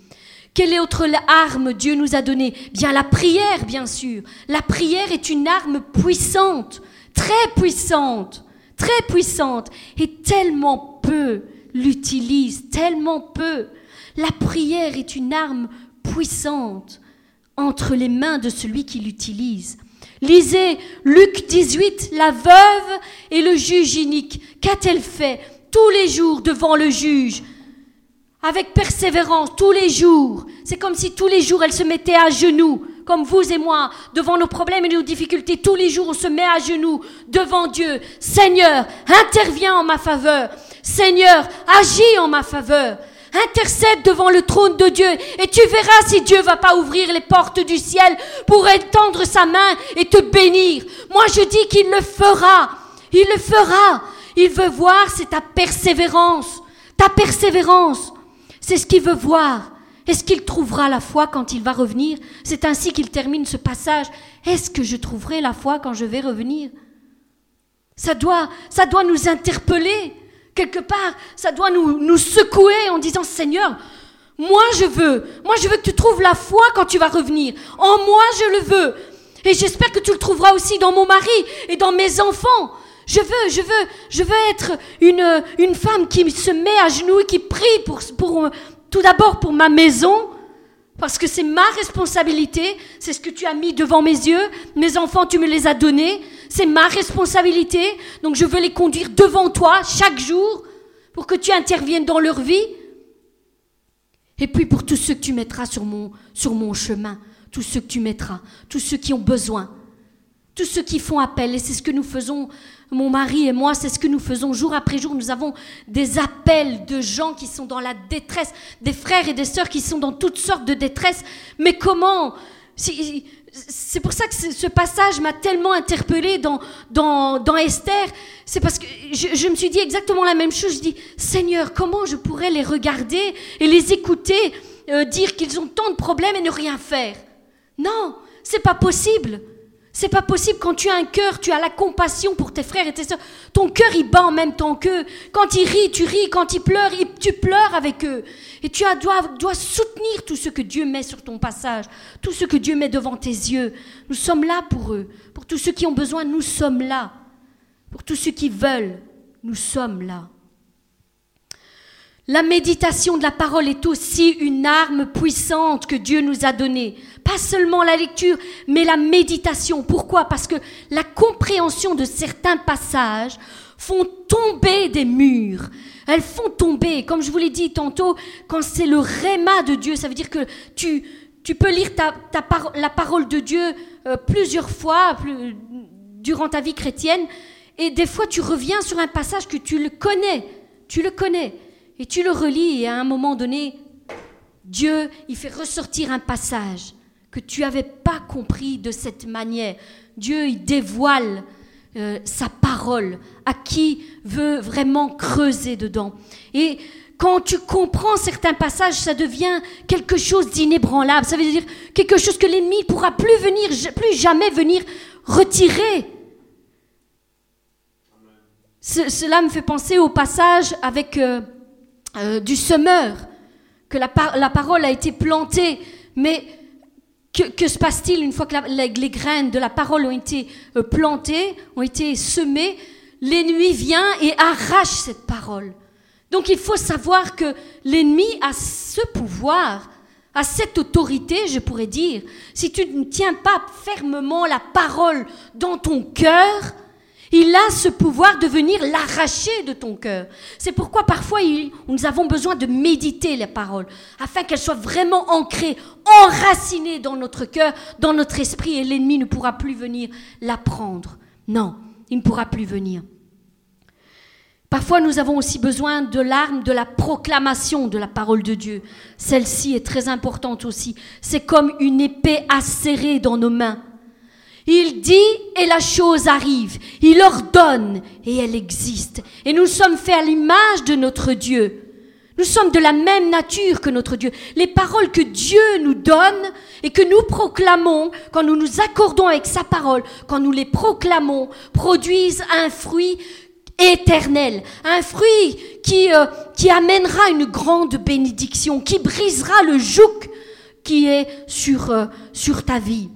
Quelle autre arme Dieu nous a donnée? Bien la prière, bien sûr. La prière est une arme puissante, très puissante, très puissante, et tellement peu l'utilise tellement peu. La prière est une arme puissante entre les mains de celui qui l'utilise. Lisez Luc 18, la veuve et le juge inique. Qu'a-t-elle fait tous les jours devant le juge? Avec persévérance, tous les jours. C'est comme si tous les jours elle se mettait à genoux, comme vous et moi, devant nos problèmes et nos difficultés. Tous les jours on se met à genoux devant Dieu. Seigneur, interviens en ma faveur. Seigneur, agis en ma faveur. Intercède devant le trône de Dieu et tu verras si Dieu va pas ouvrir les portes du ciel pour étendre sa main et te bénir. Moi je dis qu'il le fera. Il le fera. Il veut voir, c'est ta persévérance. Ta persévérance. C'est ce qu'il veut voir. Est-ce qu'il trouvera la foi quand il va revenir? C'est ainsi qu'il termine ce passage. Est-ce que je trouverai la foi quand je vais revenir? Ça doit, ça doit nous interpeller quelque part, ça doit nous, secouer en disant Seigneur, moi je veux, moi je veux que tu trouves la foi quand tu vas revenir. En moi je le veux. Et j'espère que tu le trouveras aussi dans mon mari et dans mes enfants. Je veux, je veux, je veux être une, une femme qui se met à genoux et qui prie pour tout d'abord pour ma maison, parce que c'est ma responsabilité, c'est ce que tu as mis devant mes yeux, mes enfants tu me les as donnés, c'est ma responsabilité, donc je veux les conduire devant toi chaque jour pour que tu interviennes dans leur vie. Et puis pour tous ceux que tu mettras sur mon, sur mon chemin, tous ceux que tu mettras, tous ceux qui ont besoin, tous ceux qui font appel, et c'est ce que nous faisons, mon mari et moi, c'est ce que nous faisons jour après jour. Nous avons des appels de gens qui sont dans la détresse, des frères et des sœurs qui sont dans toutes sortes de détresse. Mais comment c'est pour ça que ce passage m'a tellement interpellée dans, dans, Esther. C'est parce que je, je, me suis dit exactement la même chose. Je dis, Seigneur, comment je pourrais les regarder et les écouter euh, dire qu'ils ont tant de problèmes et ne rien faire? Non, c'est pas possible. C'est pas possible quand tu as un cœur, tu as la compassion pour tes frères et tes sœurs. Ton cœur, il bat en même temps qu'eux. Quand ils rient, tu ris. Quand ils pleurent, tu pleures avec eux. Et tu dois, dois soutenir tout ce que Dieu met sur ton passage, tout ce que Dieu met devant tes yeux. Nous sommes là pour eux. Pour tous ceux qui ont besoin, nous sommes là. Pour tous ceux qui veulent, nous sommes là. La méditation de la parole est aussi une arme puissante que Dieu nous a donnée. Pas seulement la lecture, mais la méditation. Pourquoi? Parce que la compréhension de certains passages font tomber des murs. Elles font tomber, comme je vous l'ai dit tantôt, quand c'est le réma de Dieu, ça veut dire que tu, tu peux lire ta, ta la parole de Dieu euh, plusieurs fois durant ta vie chrétienne, et des fois tu reviens sur un passage que tu le connais, tu le connais. Et tu le relis et à un moment donné, Dieu, il fait ressortir un passage que tu n'avais pas compris de cette manière. Dieu, il dévoile euh, sa parole à qui veut vraiment creuser dedans. Et quand tu comprends certains passages, ça devient quelque chose d'inébranlable. Ça veut dire quelque chose que l'ennemi ne pourra plus venir, plus jamais venir retirer. cela me fait penser au passage avec euh, euh, du semeur. que la, la parole a été plantée, mais que, se passe-t-il une fois que les, graines de la parole ont été euh, plantées, ont été semées? L'ennemi vient et arrache cette parole. Donc il faut savoir que l'ennemi a ce pouvoir, a cette autorité, je pourrais dire. Si tu ne tiens pas fermement la parole dans ton cœur, il a ce pouvoir de venir l'arracher de ton cœur. C'est pourquoi parfois nous avons besoin de méditer les paroles, afin qu'elles soient vraiment ancrées, enracinées dans notre cœur, dans notre esprit, et l'ennemi ne pourra plus venir la prendre. Non, il ne pourra plus venir. Parfois, nous avons aussi besoin de l'arme de la proclamation de la parole de Dieu. Celle-ci est très importante aussi. C'est comme une épée acérée dans nos mains. Il dit et la chose arrive. Il ordonne et elle existe. Et nous sommes faits à l'image de notre Dieu. Nous sommes de la même nature que notre Dieu. Les paroles que Dieu nous donne et que nous proclamons, quand nous nous accordons avec sa parole, quand nous les proclamons, produisent un fruit éternel, un fruit qui, euh, qui amènera une grande bénédiction, qui brisera le joug qui est sur, euh, sur ta vie.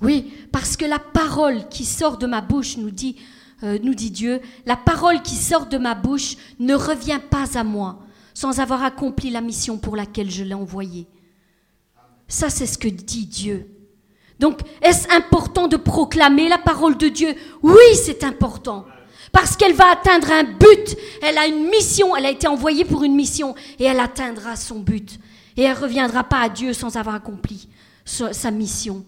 Oui, parce que la parole qui sort de ma bouche, nous dit, euh, nous dit Dieu, la parole qui sort de ma bouche ne revient pas à moi sans avoir accompli la mission pour laquelle je l'ai envoyée. Ça, c'est ce que dit Dieu. Donc, est-ce important de proclamer la parole de Dieu? Oui, c'est important. Parce qu'elle va atteindre un but. Elle a une mission. Elle a été envoyée pour une mission. Et elle atteindra son but. Et elle ne reviendra pas à Dieu sans avoir accompli sa mission.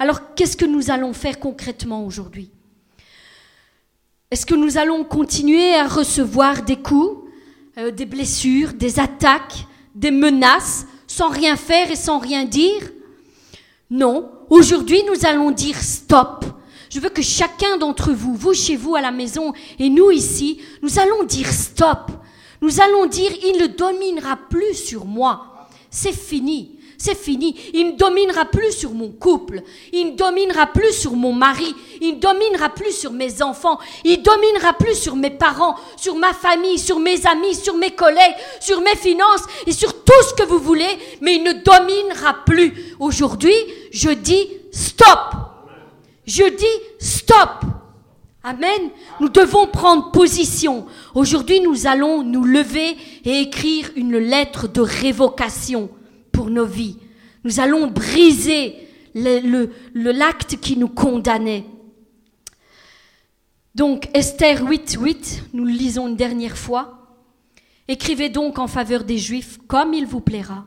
Alors, qu'est-ce que nous allons faire concrètement aujourd'hui? Est-ce que nous allons continuer à recevoir des coups, euh, des blessures, des attaques, des menaces, sans rien faire et sans rien dire? Non. Aujourd'hui, nous allons dire stop. Je veux que chacun d'entre vous, vous chez vous à la maison et nous ici, nous allons dire stop. Nous allons dire il ne dominera plus sur moi. C'est fini. C'est fini. Il ne dominera plus sur mon couple. Il ne dominera plus sur mon mari. Il ne dominera plus sur mes enfants. Il ne dominera plus sur mes parents, sur ma famille, sur mes amis, sur mes collègues, sur mes finances et sur tout ce que vous voulez. Mais il ne dominera plus. Aujourd'hui, je dis stop. Je dis stop. Amen. Nous devons prendre position. Aujourd'hui, nous allons nous lever et écrire une lettre de révocation nos vies. Nous allons briser le, l'acte qui nous condamnait. Donc Esther 8, 8, nous le lisons une dernière fois. Écrivez donc en faveur des Juifs comme il vous plaira,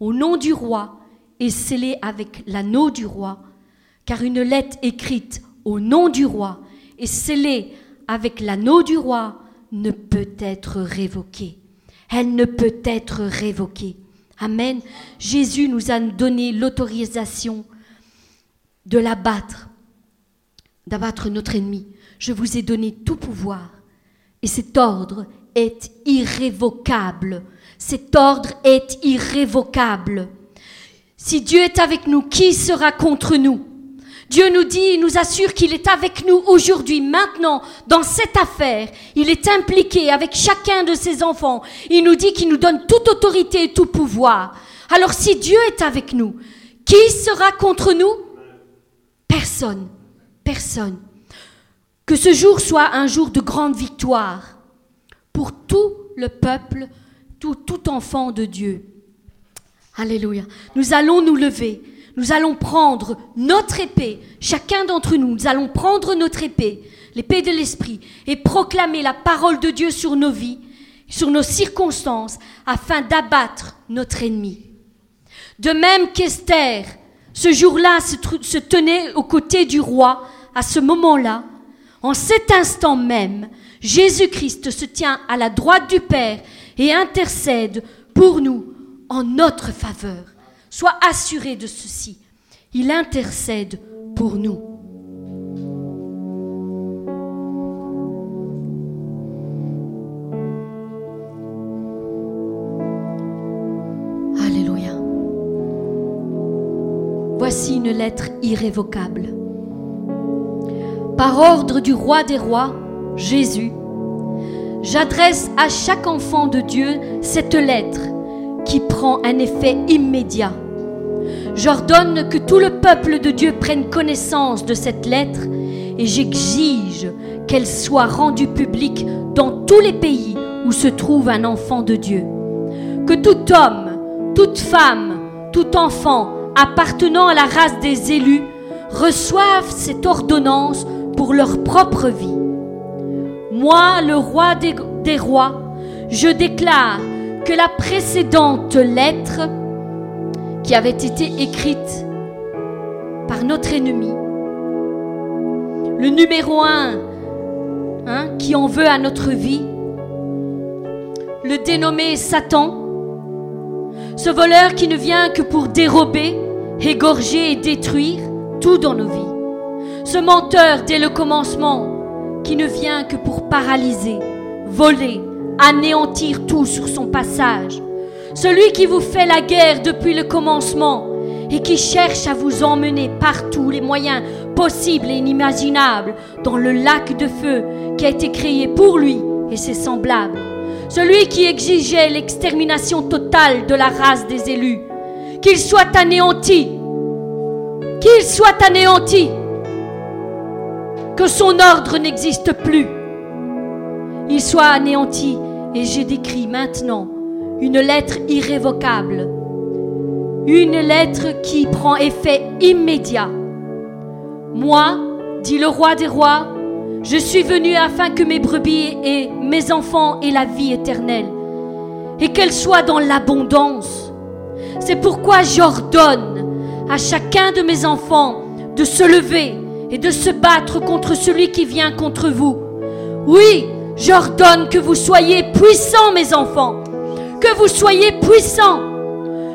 au nom du roi et scellé avec l'anneau du roi, car une lettre écrite au nom du roi et scellée avec l'anneau du roi ne peut être révoquée. Elle ne peut être révoquée. Amen. Jésus nous a donné l'autorisation de l'abattre, d'abattre notre ennemi. Je vous ai donné tout pouvoir. Et cet ordre est irrévocable. Cet ordre est irrévocable. Si Dieu est avec nous, qui sera contre nous? Dieu nous dit, il nous assure qu'il est avec nous aujourd'hui, maintenant, dans cette affaire. Il est impliqué avec chacun de ses enfants. Il nous dit qu'il nous donne toute autorité et tout pouvoir. Alors si Dieu est avec nous, qui sera contre nous? Personne. Personne. Que ce jour soit un jour de grande victoire pour tout le peuple, tout, tout enfant de Dieu. Alléluia. Nous allons nous lever nous allons prendre notre épée, chacun d'entre nous, nous allons prendre notre épée, l'épée de l'Esprit, et proclamer la parole de Dieu sur nos vies, sur nos circonstances, afin d'abattre notre ennemi. De même qu'Esther, ce jour-là, se, tenait aux côtés du roi, à ce moment-là, en cet instant même, Jésus-Christ se tient à la droite du Père et intercède pour nous en notre faveur. Sois assuré de ceci. Il intercède pour nous. Alléluia. Voici une lettre irrévocable. Par ordre du roi des rois, Jésus, j'adresse à chaque enfant de Dieu cette lettre qui prend un effet immédiat. J'ordonne que tout le peuple de Dieu prenne connaissance de cette lettre et j'exige qu'elle soit rendue publique dans tous les pays où se trouve un enfant de Dieu. Que tout homme, toute femme, tout enfant appartenant à la race des élus reçoivent cette ordonnance pour leur propre vie. Moi, le roi des, des rois, je déclare que la précédente lettre qui avait été écrite par notre ennemi, le numéro un hein, qui en veut à notre vie, le dénommé Satan, ce voleur qui ne vient que pour dérober, égorger et détruire tout dans nos vies, ce menteur dès le commencement qui ne vient que pour paralyser, voler, anéantir tout sur son passage, celui qui vous fait la guerre depuis le commencement et qui cherche à vous emmener par tous les moyens possibles et inimaginables dans le lac de feu qui a été créé pour lui et ses semblables. Celui qui exigeait l'extermination totale de la race des élus. Qu'il soit anéanti. Qu'il soit anéanti. Que son ordre n'existe plus. Il soit anéanti et j'ai décrit maintenant une lettre irrévocable une lettre qui prend effet immédiat. Moi, dit le roi des rois, je suis venu afin que mes brebis et mes enfants aient la vie éternelle, et qu'elle soit dans l'abondance. C'est pourquoi j'ordonne à chacun de mes enfants de se lever et de se battre contre celui qui vient contre vous. Oui, j'ordonne que vous soyez puissants, mes enfants, que vous soyez puissants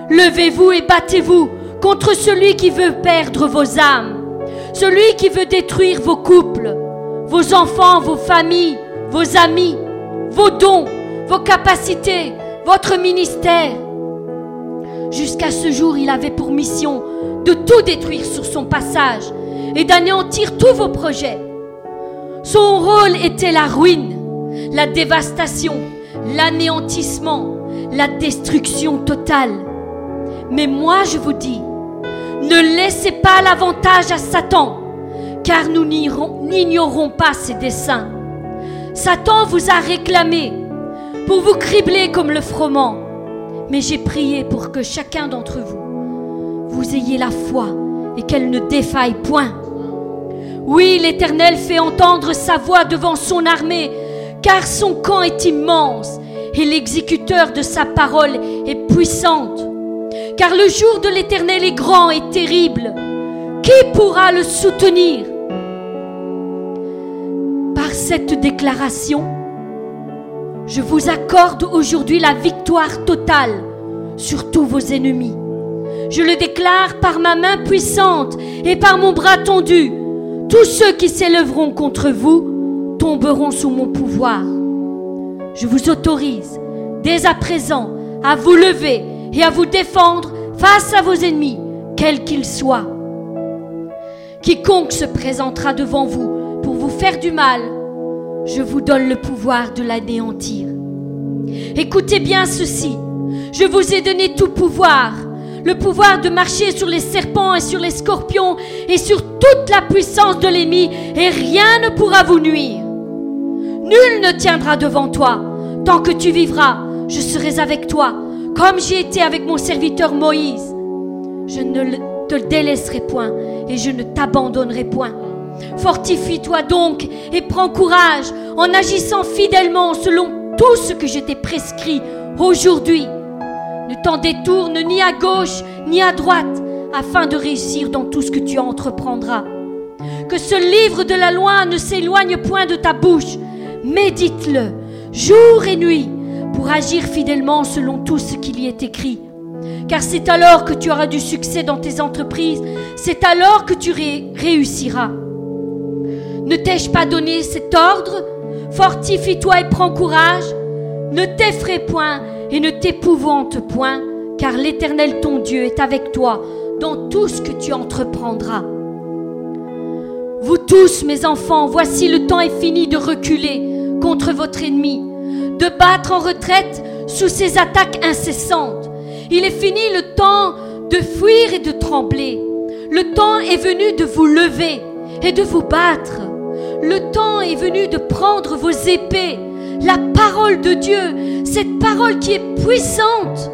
Levez-vous et battez-vous contre celui qui veut perdre vos âmes, celui qui veut détruire vos couples, vos enfants, vos familles, vos amis, vos dons, vos capacités, votre ministère. Jusqu'à ce jour, il avait pour mission de tout détruire sur son passage et d'anéantir tous vos projets. Son rôle était la ruine, la dévastation, l'anéantissement, la destruction totale. Mais moi je vous dis, ne laissez pas l'avantage à Satan, car nous n'ignorons pas ses desseins. Satan vous a réclamé pour vous cribler comme le froment. Mais j'ai prié pour que chacun d'entre vous, vous ayez la foi et qu'elle ne défaille point. Oui, l'Éternel fait entendre sa voix devant son armée, car son camp est immense et l'exécuteur de sa parole est puissante car le jour de l'Éternel est grand et terrible. Qui pourra le soutenir? Par cette déclaration, je vous accorde aujourd'hui la victoire totale sur tous vos ennemis. Je le déclare par ma main puissante et par mon bras tendu. Tous ceux qui s'élèveront contre vous tomberont sous mon pouvoir. Je vous autorise dès à présent à vous lever et à vous défendre face à vos ennemis, quels qu'ils soient. Quiconque se présentera devant vous pour vous faire du mal, je vous donne le pouvoir de l'anéantir. Écoutez bien ceci, je vous ai donné tout pouvoir, le pouvoir de marcher sur les serpents et sur les scorpions et sur toute la puissance de l'ennemi, et rien ne pourra vous nuire. Nul ne tiendra devant toi. Tant que tu vivras, je serai avec toi comme j'ai été avec mon serviteur Moïse. Je ne te délaisserai point et je ne t'abandonnerai point. Fortifie-toi donc et prends courage en agissant fidèlement selon tout ce que je t'ai prescrit aujourd'hui. Ne t'en détourne ni à gauche ni à droite afin de réussir dans tout ce que tu entreprendras. Que ce livre de la loi ne s'éloigne point de ta bouche. Médite-le jour et nuit pour agir fidèlement selon tout ce qu'il y est écrit. Car c'est alors que tu auras du succès dans tes entreprises, c'est alors que tu réussiras. Ne t'ai-je pas donné cet ordre? Fortifie-toi et prends courage. Ne t'effraie point et ne t'épouvante point, car l'Éternel ton Dieu est avec toi dans tout ce que tu entreprendras. Vous tous, mes enfants, voici le temps est fini de reculer contre votre ennemi de battre en retraite sous ses attaques incessantes. Il est fini le temps de fuir et de trembler. Le temps est venu de vous lever et de vous battre. Le temps est venu de prendre vos épées, la parole de Dieu, cette parole qui est puissante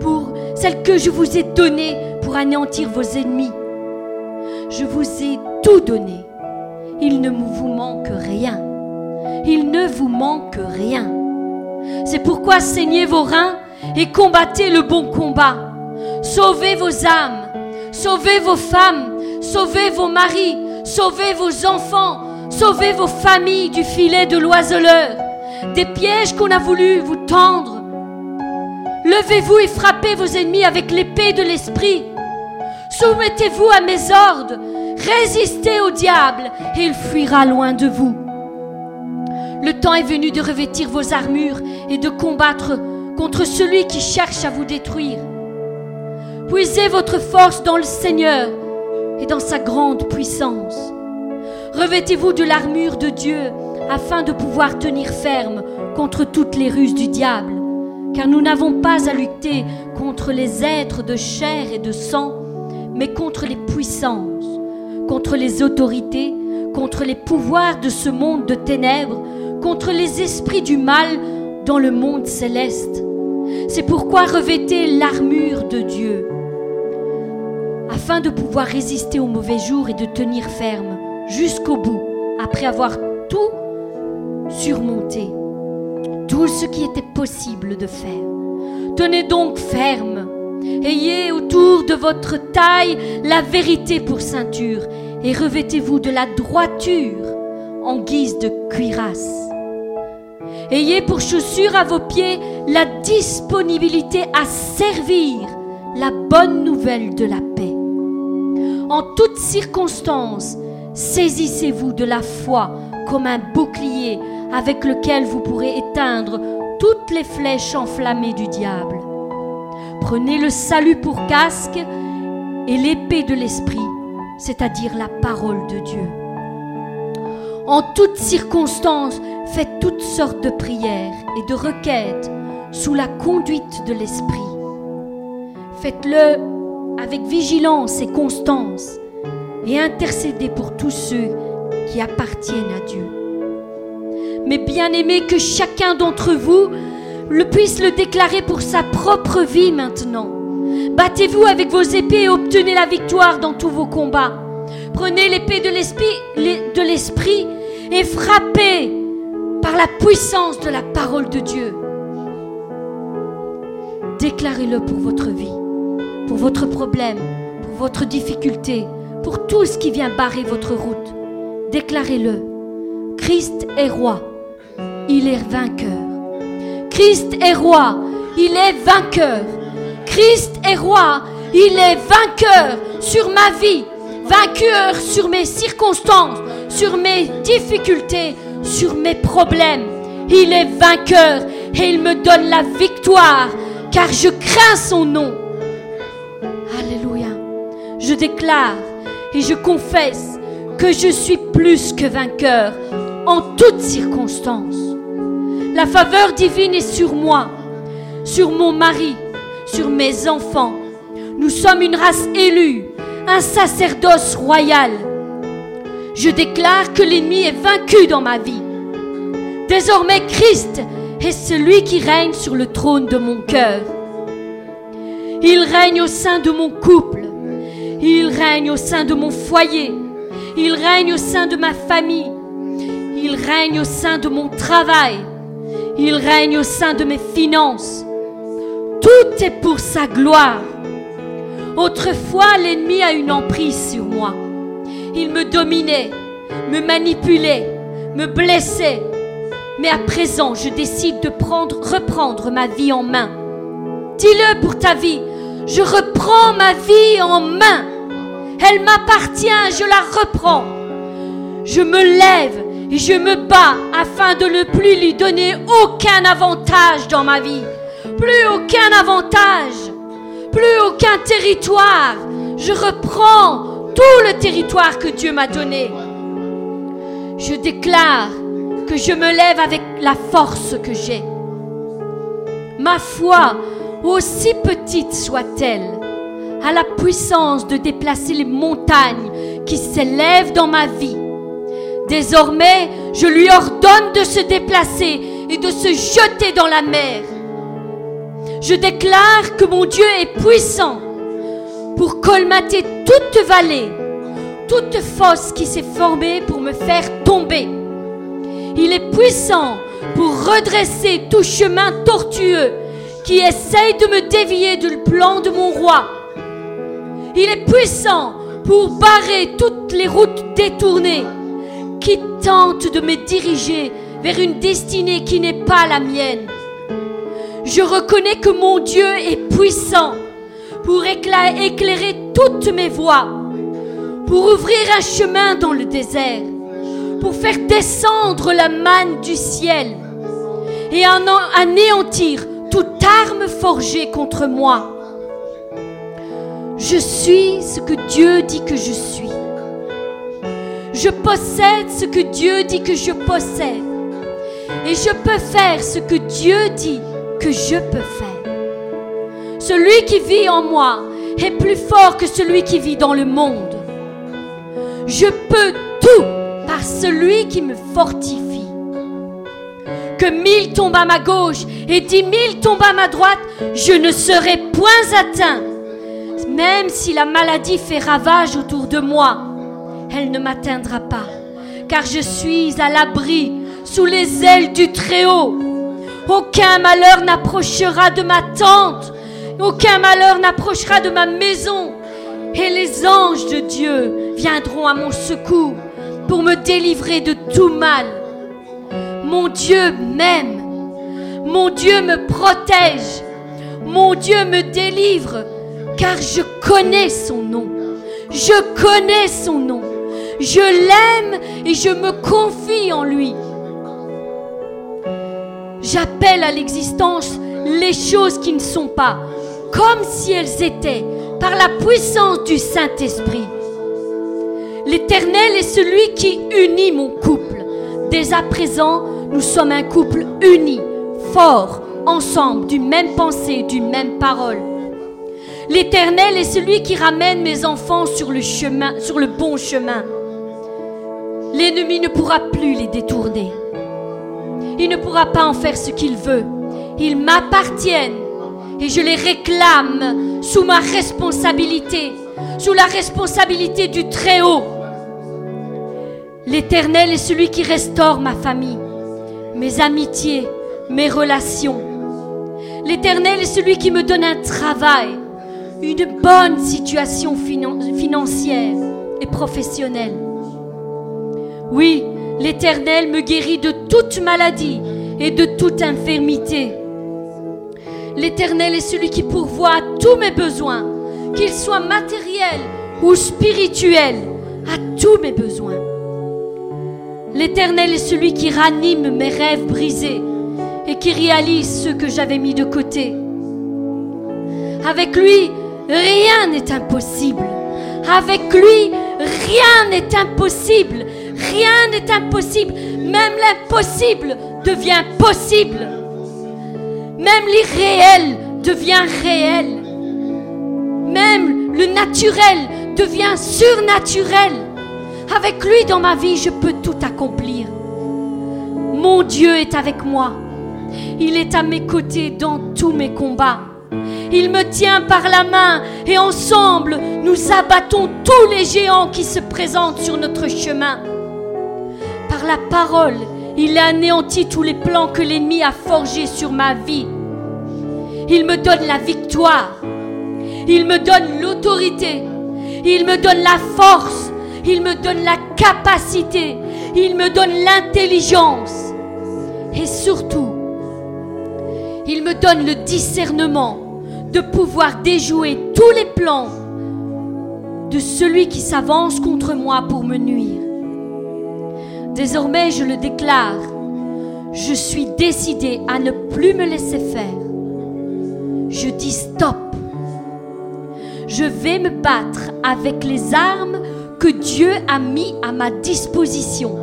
pour celle que je vous ai donnée pour anéantir vos ennemis. Je vous ai tout donné. Il ne vous manque rien. Il ne vous manque rien. C'est pourquoi saignez vos reins et combattez le bon combat. Sauvez vos âmes, sauvez vos femmes, sauvez vos maris, sauvez vos enfants, sauvez vos familles du filet de l'oiseleur, des pièges qu'on a voulu vous tendre. Levez-vous et frappez vos ennemis avec l'épée de l'esprit. Soumettez-vous à mes ordres, résistez au diable et il fuira loin de vous. Le temps est venu de revêtir vos armures et de combattre contre celui qui cherche à vous détruire. Puisez votre force dans le Seigneur et dans sa grande puissance. Revêtez-vous de l'armure de Dieu afin de pouvoir tenir ferme contre toutes les ruses du diable, car nous n'avons pas à lutter contre les êtres de chair et de sang, mais contre les puissances, contre les autorités, contre les pouvoirs de ce monde de ténèbres, contre les esprits du mal dans le monde céleste. C'est pourquoi revêtez l'armure de Dieu, afin de pouvoir résister aux mauvais jours et de tenir ferme jusqu'au bout, après avoir tout surmonté, tout ce qui était possible de faire. Tenez donc ferme, ayez autour de votre taille la vérité pour ceinture, et revêtez-vous de la droiture en guise de cuirasse. Ayez pour chaussure à vos pieds la disponibilité à servir la bonne nouvelle de la paix. En toutes circonstances, saisissez-vous de la foi comme un bouclier avec lequel vous pourrez éteindre toutes les flèches enflammées du diable. Prenez le salut pour casque et l'épée de l'esprit, c'est-à-dire la parole de Dieu. En toutes circonstances, faites toutes sortes de prières et de requêtes sous la conduite de l'Esprit. Faites-le avec vigilance et constance et intercédez pour tous ceux qui appartiennent à Dieu. Mais bien aimé que chacun d'entre vous le puisse le déclarer pour sa propre vie maintenant. Battez-vous avec vos épées et obtenez la victoire dans tous vos combats. Prenez l'épée de l'esprit et frappez par la puissance de la parole de Dieu. Déclarez-le pour votre vie, pour votre problème, pour votre difficulté, pour tout ce qui vient barrer votre route. Déclarez-le. Christ est roi. Il est vainqueur. Christ est roi. Il est vainqueur. Christ est roi. Il est vainqueur sur ma vie, vainqueur sur mes circonstances, sur mes difficultés, sur mes problèmes. Il est vainqueur et il me donne la victoire car je crains son nom. Alléluia. Je déclare et je confesse que je suis plus que vainqueur en toutes circonstances. La faveur divine est sur moi, sur mon mari, sur mes enfants. Nous sommes une race élue, un sacerdoce royal je déclare que l'ennemi est vaincu dans ma vie. Désormais, Christ est celui qui règne sur le trône de mon cœur. Il règne au sein de mon couple. Il règne au sein de mon foyer. Il règne au sein de ma famille. Il règne au sein de mon travail. Il règne au sein de mes finances. Tout est pour sa gloire. Autrefois, l'ennemi a une emprise sur moi. Il me dominait, me manipulait, me blessait. Mais à présent, je décide de prendre, reprendre ma vie en main. Dis-le pour ta vie. Je reprends ma vie en main. Elle m'appartient, je la reprends. Je me lève et je me bats afin de ne plus lui donner aucun avantage dans ma vie. Plus aucun avantage. Plus aucun territoire. Je reprends tout le territoire que Dieu m'a donné. Je déclare que je me lève avec la force que j'ai. Ma foi aussi petite soit-elle, a la puissance de déplacer les montagnes qui s'élèvent dans ma vie. Désormais, je lui ordonne de se déplacer et de se jeter dans la mer. Je déclare que mon Dieu est puissant pour colmater toute vallée, toute fosse qui s'est formée pour me faire tomber. Il est puissant pour redresser tout chemin tortueux qui essaye de me dévier du plan de mon roi. Il est puissant pour barrer toutes les routes détournées qui tentent de me diriger vers une destinée qui n'est pas la mienne. Je reconnais que mon Dieu est puissant pour éclairer toutes mes voies, pour ouvrir un chemin dans le désert, pour faire descendre la manne du ciel et anéantir toute arme forgée contre moi. Je suis ce que Dieu dit que je suis. Je possède ce que Dieu dit que je possède. Et je peux faire ce que Dieu dit que je peux faire. Celui qui vit en moi est plus fort que celui qui vit dans le monde. Je peux tout par celui qui me fortifie. Que mille tombent à ma gauche et dix mille tombent à ma droite, je ne serai point atteint. Même si la maladie fait ravage autour de moi, elle ne m'atteindra pas, car je suis à l'abri sous les ailes du Très-Haut. Aucun malheur n'approchera de ma tente, aucun malheur n'approchera de ma maison, et les anges de Dieu viendront à mon secours pour me délivrer de tout mal. Mon Dieu m'aime, mon Dieu me protège, mon Dieu me délivre, car je connais son nom. Je connais son nom. Je l'aime et je me confie en lui. J'appelle à l'existence les choses qui ne sont pas, comme si elles étaient, par la puissance du Saint-Esprit. L'Éternel est celui qui unit mon couple. Dès à présent, nous sommes un couple uni, fort, ensemble, d'une même pensée, d'une même parole. L'Éternel est celui qui ramène mes enfants sur le chemin, sur le bon chemin. L'ennemi ne pourra plus les détourner. Il ne pourra pas en faire ce qu'il veut. Ils m'appartiennent et je les réclame sous ma responsabilité, sous la responsabilité du Très-Haut. L'Éternel est celui qui restaure ma famille, mes amitiés, mes relations. L'Éternel est celui qui me donne un travail, une bonne situation financière et professionnelle. Oui, l'Éternel me guérit de toute maladie et de toute infirmité. L'Éternel est celui qui pourvoit à tous mes besoins, qu'ils soient matériels ou spirituels, à tous mes besoins. L'Éternel est celui qui ranime mes rêves brisés et qui réalise ceux que j'avais mis de côté. Avec lui, rien n'est impossible. Avec lui, rien n'est impossible. Rien n'est impossible. Même l'impossible devient possible. Même l'irréel devient réel. Même le naturel devient surnaturel. Avec lui dans ma vie, je peux tout accomplir. Mon Dieu est avec moi. Il est à mes côtés dans tous mes combats. Il me tient par la main et ensemble, nous abattons tous les géants qui se présentent sur notre chemin. La parole, il a anéanti tous les plans que l'ennemi a forgés sur ma vie. Il me donne la victoire. Il me donne l'autorité. Il me donne la force. Il me donne la capacité. Il me donne l'intelligence. Et surtout, il me donne le discernement de pouvoir déjouer tous les plans de celui qui s'avance contre moi pour me nuire. Désormais, je le déclare, je suis décidé à ne plus me laisser faire. Je dis stop. Je vais me battre avec les armes que Dieu a mis à ma disposition.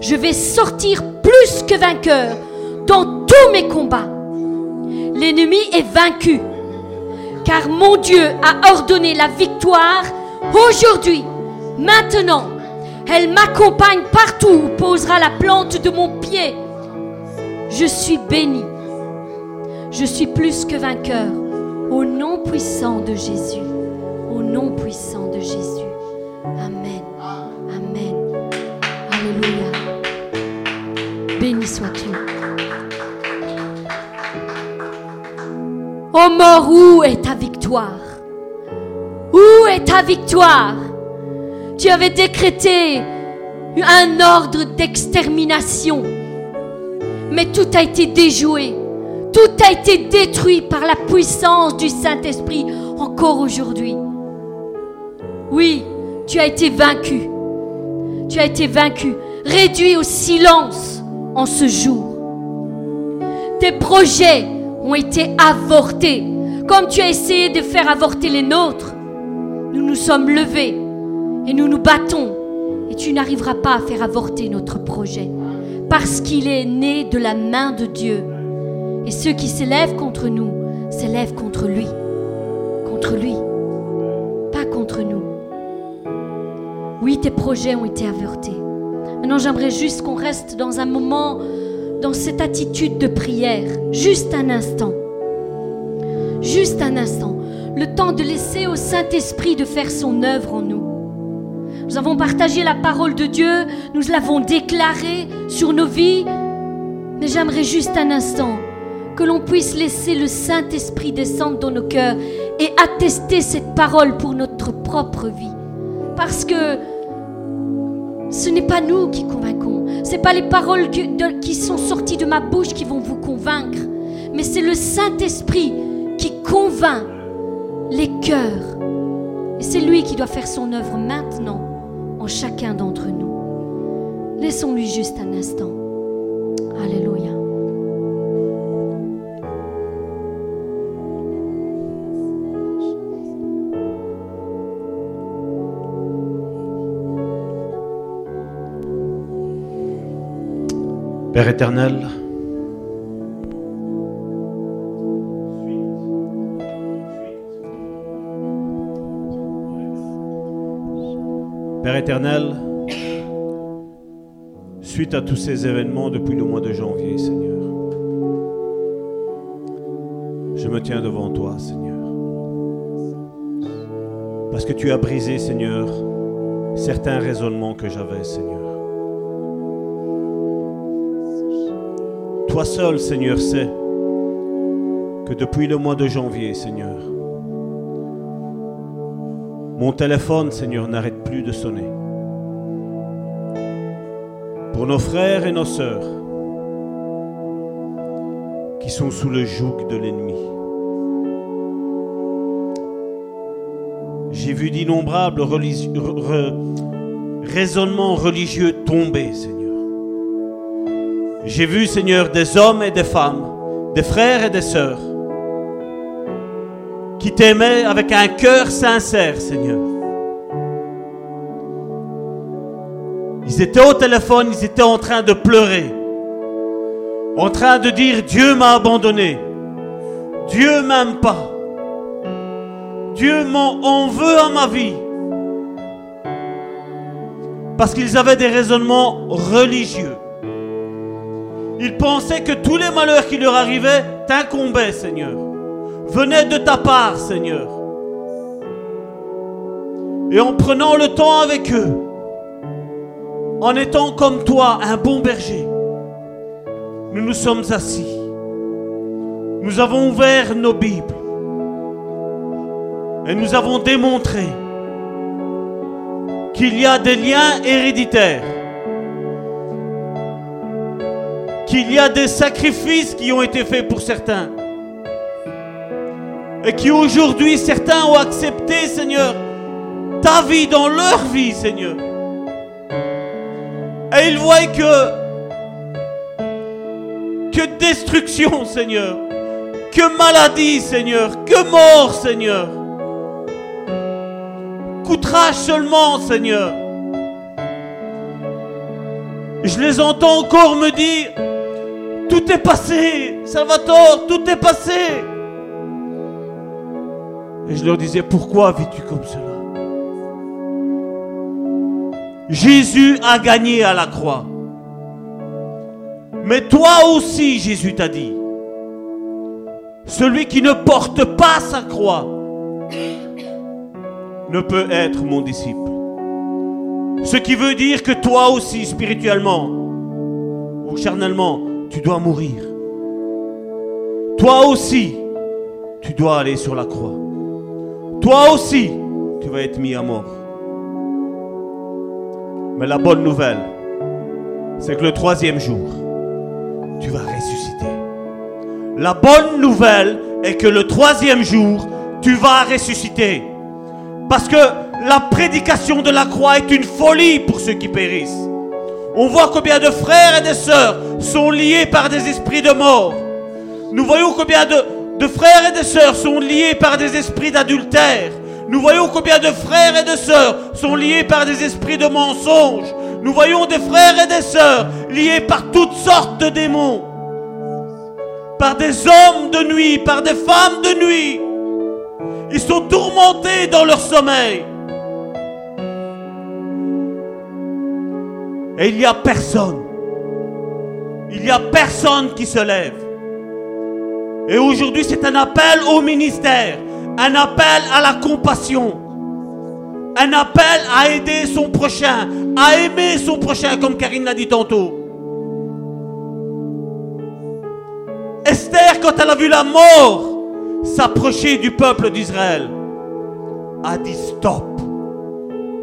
Je vais sortir plus que vainqueur dans tous mes combats. L'ennemi est vaincu. Car mon Dieu a ordonné la victoire aujourd'hui, maintenant. Elle m'accompagne partout où posera la plante de mon pied. Je suis béni. Je suis plus que vainqueur. Au nom puissant de Jésus. Au nom puissant de Jésus. Amen. Amen. Alléluia. Béni sois-tu. Oh mort, où est ta victoire? Où est ta victoire? Tu avais décrété un ordre d'extermination, mais tout a été déjoué. Tout a été détruit par la puissance du Saint-Esprit encore aujourd'hui. Oui, tu as été vaincu. Tu as été vaincu, réduit au silence en ce jour. Tes projets ont été avortés, comme tu as essayé de faire avorter les nôtres. Nous nous sommes levés et nous nous battons et tu n'arriveras pas à faire avorter notre projet parce qu'il est né de la main de Dieu. Et ceux qui s'élèvent contre nous s'élèvent contre lui. Contre lui, pas contre nous. Oui, tes projets ont été avortés. Maintenant, j'aimerais juste qu'on reste dans un moment, dans cette attitude de prière, juste un instant. Juste un instant. Le temps de laisser au Saint-Esprit de faire son œuvre en nous. Nous avons partagé la parole de Dieu, nous l'avons déclarée sur nos vies, mais j'aimerais juste un instant que l'on puisse laisser le Saint-Esprit descendre dans nos cœurs et attester cette parole pour notre propre vie. Parce que ce n'est pas nous qui convaincons, ce n'est pas les paroles qui sont sorties de ma bouche qui vont vous convaincre, mais c'est le Saint-Esprit qui convainc les cœurs. Et c'est lui qui doit faire son œuvre maintenant en chacun d'entre nous. Laissons-lui juste un instant. Alléluia. Père éternel, Père éternel, suite à tous ces événements depuis le mois de janvier, Seigneur, je me tiens devant toi, Seigneur. Parce que tu as brisé, Seigneur, certains raisonnements que j'avais, Seigneur. Toi seul, Seigneur, sais que depuis le mois de janvier, Seigneur, mon téléphone, Seigneur, n'arrête de sonner. Pour nos frères et nos sœurs qui sont sous le joug de l'ennemi. J'ai vu d'innombrables raisonnements religieux tomber, Seigneur. J'ai vu, Seigneur, des hommes et des femmes, des frères et des sœurs, qui t'aimaient avec un cœur sincère, Seigneur. Ils étaient au téléphone, ils étaient en train de pleurer, en train de dire Dieu m'a abandonné, Dieu m'aime pas, Dieu m'en veut à ma vie. Parce qu'ils avaient des raisonnements religieux. Ils pensaient que tous les malheurs qui leur arrivaient t'incombaient, Seigneur venait de ta part, Seigneur. Et en prenant le temps avec eux, en étant comme toi un bon berger, nous nous sommes assis. Nous avons ouvert nos Bibles et nous avons démontré qu'il y a des liens héréditaires, qu'il y a des sacrifices qui ont été faits pour certains et qui aujourd'hui, certains ont accepté, Seigneur, ta vie dans leur vie, Seigneur. Et ils voient que, que destruction, Seigneur, que maladie, Seigneur, que mort, Seigneur. Coûtera seulement, Seigneur. Je les entends encore me dire, tout est passé, Salvatore, tout est passé. Et je leur disais, pourquoi vis-tu comme cela? Jésus a gagné à la croix. Mais toi aussi, Jésus t'a dit, celui qui ne porte pas sa croix ne peut être mon disciple. Ce qui veut dire que toi aussi, spirituellement ou charnellement, tu dois mourir. Toi aussi, tu dois aller sur la croix. Toi aussi, tu vas être mis à mort. Mais la bonne nouvelle, c'est que le troisième jour, tu vas ressusciter. La bonne nouvelle est que le troisième jour, tu vas ressusciter. Parce que la prédication de la croix est une folie pour ceux qui périssent. On voit combien de frères et de sœurs sont liés par des esprits de mort. Nous voyons combien de, de frères et de sœurs sont liés par des esprits d'adultère. Nous voyons combien de frères et de sœurs sont liés par des esprits de mensonges. Nous voyons des frères et des sœurs liés par toutes sortes de démons. Par des hommes de nuit, par des femmes de nuit. Ils sont tourmentés dans leur sommeil. Et il n'y a personne. Il n'y a personne qui se lève. Et aujourd'hui, c'est un appel au ministère, un appel à la compassion, un appel à aider son prochain, à aimer son prochain, comme Karine l'a dit tantôt. Esther, quand elle a vu la mort s'approcher du peuple d'Israël, a dit stop.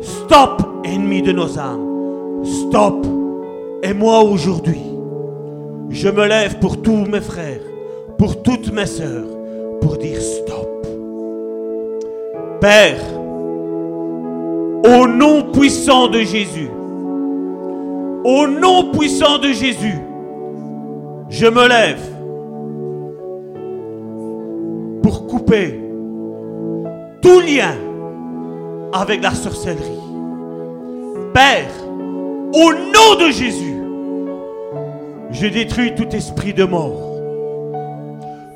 Stop, ennemi de nos âmes. Stop. Et moi aujourd'hui, je me lève pour tous mes frères, pour toutes mes sœurs, pour dire stop. Père, au nom puissant de Jésus, au nom puissant de Jésus, je me lève pour couper tout lien avec la sorcellerie. Père, au nom de Jésus, je détruis tout esprit de mort.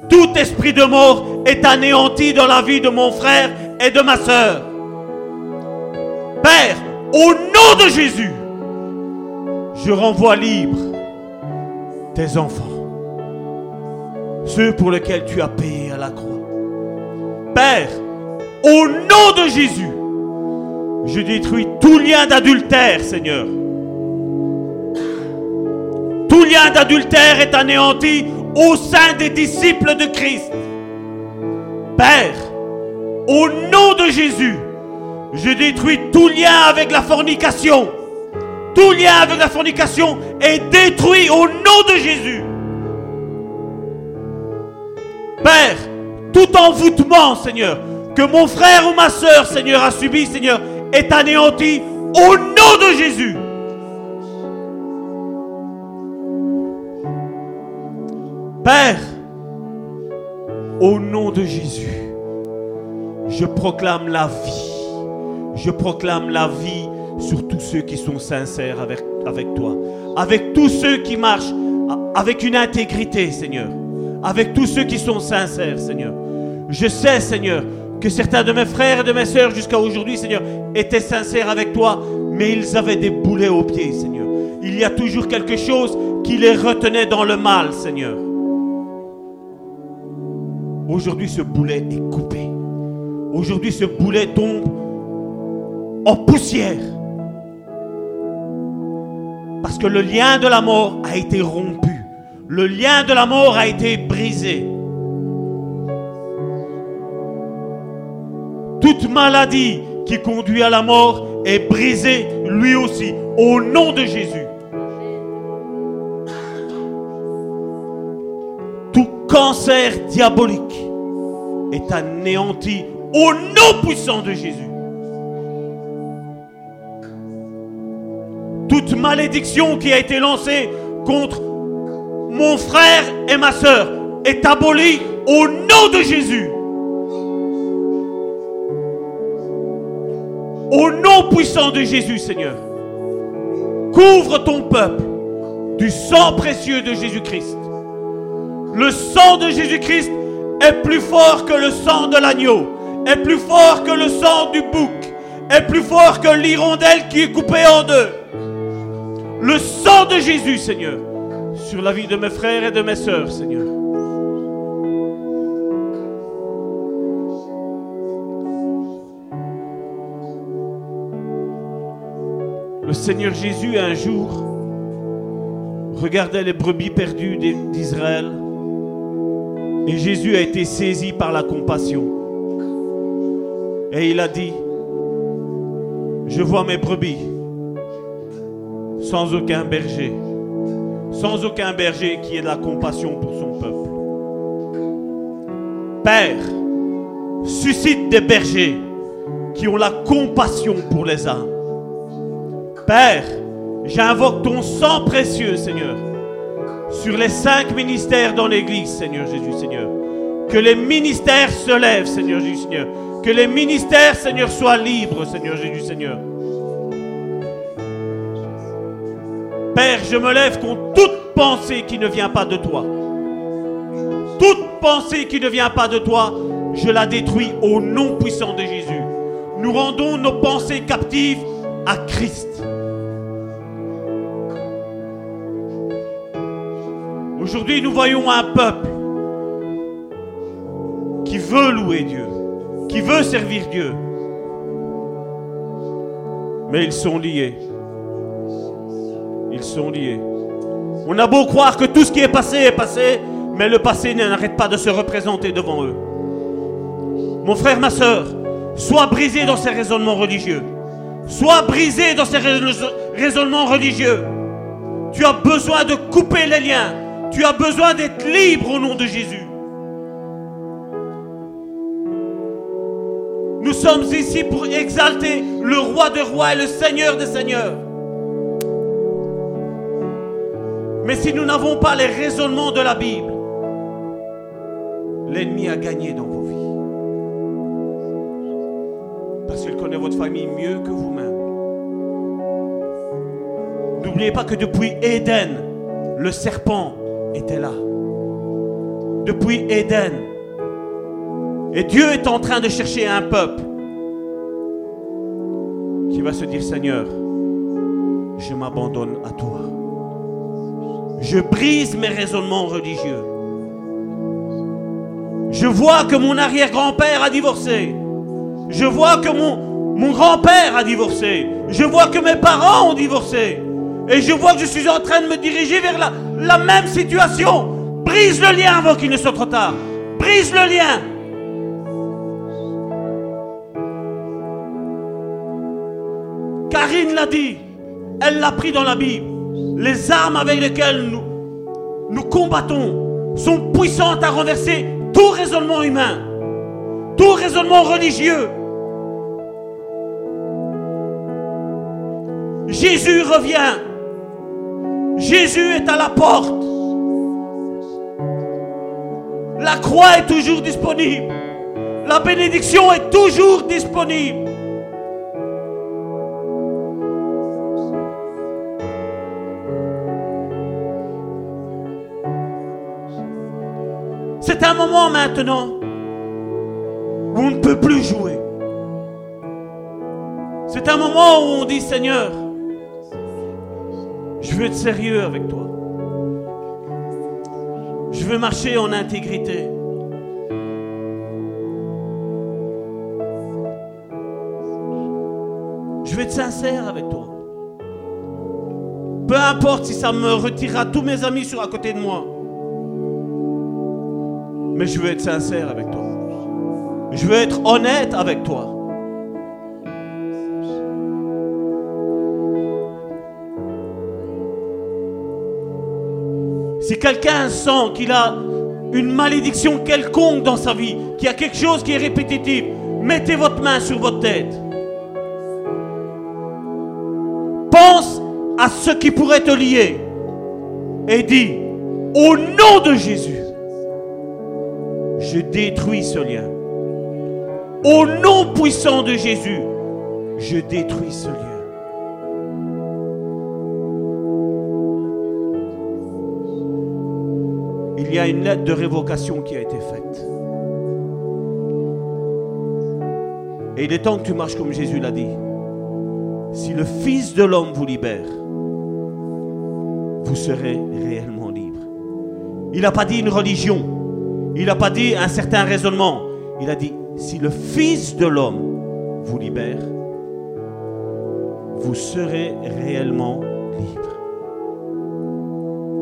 Tout esprit de mort est anéanti dans la vie de mon frère et de ma sœur. Père, au nom de Jésus, je renvoie libre tes enfants, ceux pour lesquels tu as payé à la croix. Père, au nom de Jésus, je détruis tout lien d'adultère, Seigneur. Tout lien d'adultère est anéanti au sein des disciples de Christ. Père, au nom de Jésus, je détruis tout lien avec la fornication. Tout lien avec la fornication est détruit au nom de Jésus. Père, tout envoûtement, Seigneur, que mon frère ou ma soeur, Seigneur, a subi, Seigneur, est anéanti au nom de Jésus. Père, au nom de Jésus, je proclame la vie. Je proclame la vie sur tous ceux qui sont sincères avec, toi. Avec tous ceux qui marchent avec une intégrité, Seigneur avec tous ceux qui sont sincères, Seigneur. Je sais, Seigneur, que certains de mes frères et de mes sœurs jusqu'à aujourd'hui, Seigneur, étaient sincères avec toi, mais ils avaient des boulets aux pieds, Seigneur. Il y a toujours quelque chose qui les retenait dans le mal, Seigneur. Aujourd'hui, ce boulet est coupé. Aujourd'hui, ce boulet tombe en poussière. Parce que le lien de la mort a été rompu. Le lien de la mort a été brisé. Toute maladie qui conduit à la mort est brisée lui aussi, au nom de Jésus. Cancer diabolique est anéanti au nom puissant de Jésus. Toute malédiction qui a été lancée contre mon frère et ma soeur est aboli au nom de Jésus. Au nom puissant de Jésus, Seigneur. Couvre ton peuple du sang précieux de Jésus-Christ. Le sang de Jésus-Christ est plus fort que le sang de l'agneau, est plus fort que le sang du bouc, est plus fort que l'hirondelle qui est coupée en deux. Le sang de Jésus, Seigneur, sur la vie de mes frères et de mes sœurs, Seigneur. Le Seigneur Jésus, un jour, regardait les brebis perdues d'Israël et Jésus a été saisi par la compassion. Et il a dit, je vois mes brebis sans aucun berger, sans aucun berger qui ait de la compassion pour son peuple. Père, suscite des bergers qui ont la compassion pour les âmes. Père, j'invoque ton sang précieux, Seigneur, sur les cinq ministères dans l'Église, Seigneur Jésus, Seigneur. Que les ministères se lèvent, Seigneur Jésus, Seigneur. Que les ministères, Seigneur, soient libres, Seigneur Jésus, Seigneur. Père, je me lève contre toute pensée qui ne vient pas de toi. Toute pensée qui ne vient pas de toi, je la détruis au nom puissant de Jésus. Nous rendons nos pensées captives à Christ. Aujourd'hui, nous voyons un peuple qui veut louer Dieu, qui veut servir Dieu. Mais ils sont liés. Ils sont liés. On a beau croire que tout ce qui est passé est passé, mais le passé n'arrête pas de se représenter devant eux. Mon frère, ma soeur, sois brisé dans ces raisonnements religieux. Sois brisé dans ces raisonnements religieux. Tu as besoin de couper les liens. Tu as besoin d'être libre au nom de Jésus. Nous sommes ici pour exalter le roi des rois et le seigneur des seigneurs. Mais si nous n'avons pas les raisonnements de la Bible, l'ennemi a gagné dans vos vies. Parce qu'il connaît votre famille mieux que vous-même. N'oubliez pas que depuis Éden, le serpent était là. Depuis Éden. Et Dieu est en train de chercher un peuple qui va se dire, Seigneur, je m'abandonne à toi. Je brise mes raisonnements religieux. Je vois que mon arrière-grand-père a divorcé. Je vois que mon, mon grand-père a divorcé. Je vois que mes parents ont divorcé. Et je vois que je suis en train de me diriger vers la, même situation. Brise le lien avant qu'il ne soit trop tard. Brise le lien. Karine l'a dit. Elle l'a pris dans la Bible. Les armes avec lesquelles nous, nous combattons sont puissantes à renverser tout raisonnement humain, tout raisonnement religieux. Jésus revient. Jésus est à la porte. La croix est toujours disponible. La bénédiction est toujours disponible. C'est un moment maintenant où on ne peut plus jouer. C'est un moment où on dit Seigneur, je veux être sérieux avec toi. Je veux marcher en intégrité. Je veux être sincère avec toi. Peu importe si ça me retirera tous mes amis sur à côté de moi. Mais je veux être sincère avec toi. Je veux être honnête avec toi. Si quelqu'un sent qu'il a une malédiction quelconque dans sa vie, qu'il y a quelque chose qui est répétitif, mettez votre main sur votre tête. Pense à ce qui pourrait te lier et dis, au nom de Jésus, je détruis ce lien. Au nom puissant de Jésus, je détruis ce lien. Il y a une lettre de révocation qui a été faite. Et il est temps que tu marches comme Jésus l'a dit. Si le Fils de l'homme vous libère, vous serez réellement libre. Il n'a pas dit une religion. Il n'a pas dit un certain raisonnement. Il a dit, si le Fils de l'homme vous libère, vous serez réellement libre.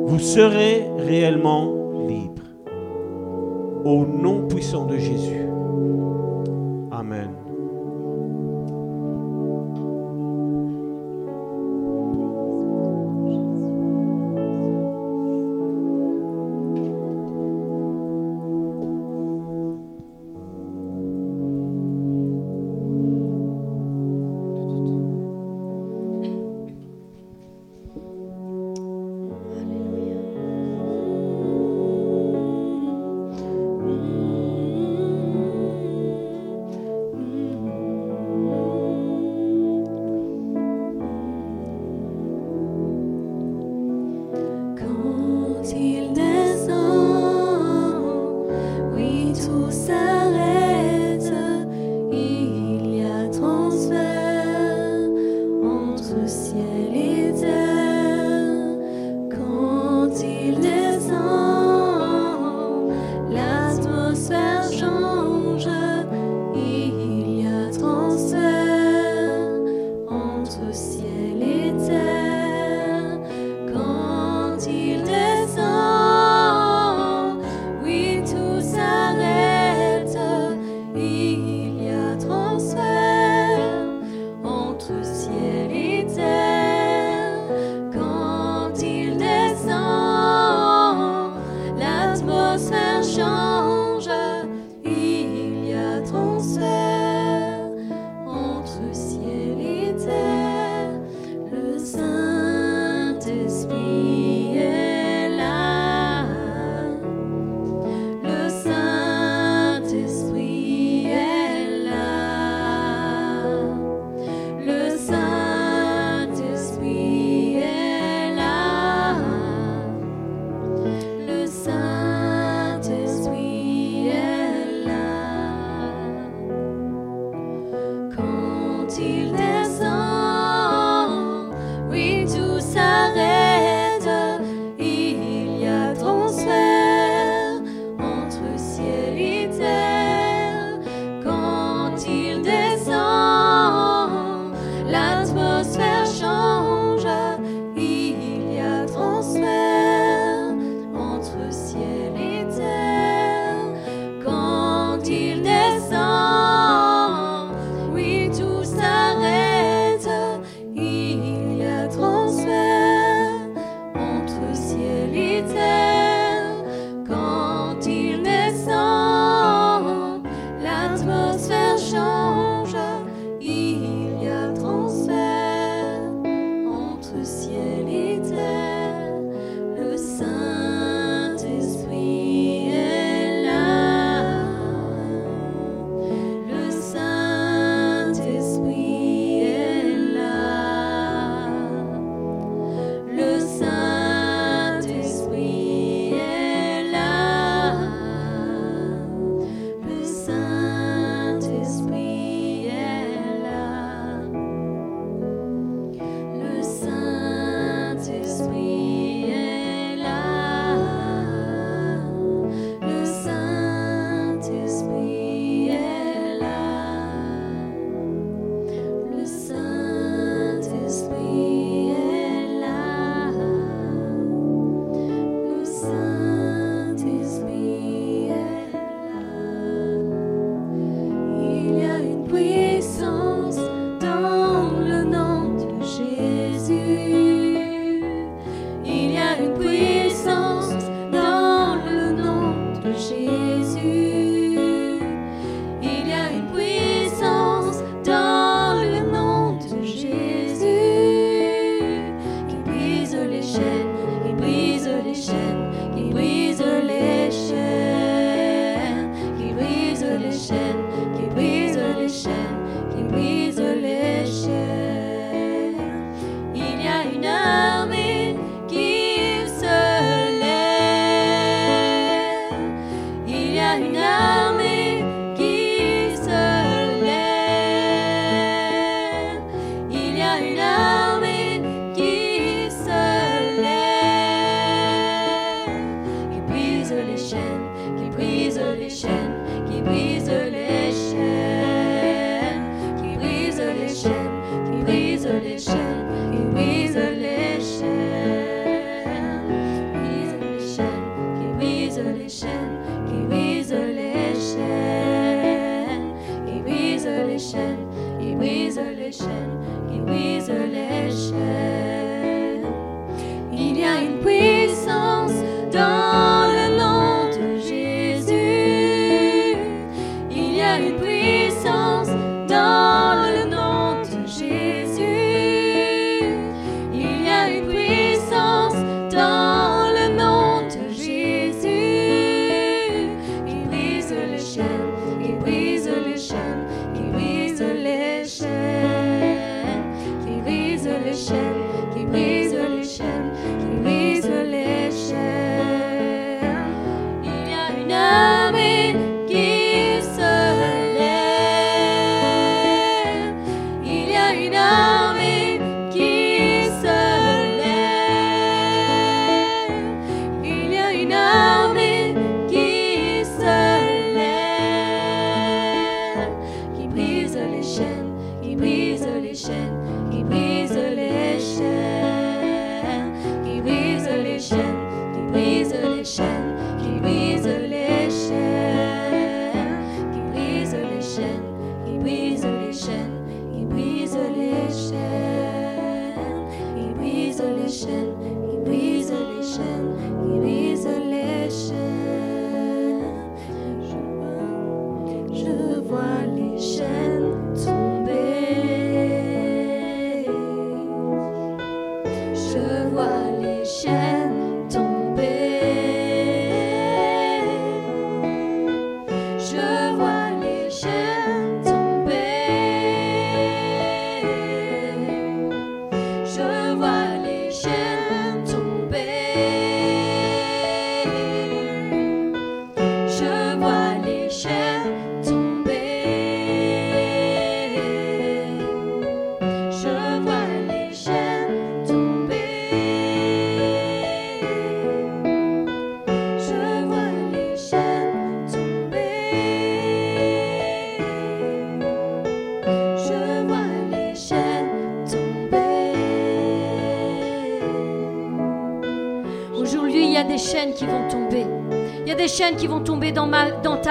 Vous serez réellement libre. Au nom puissant de Jésus.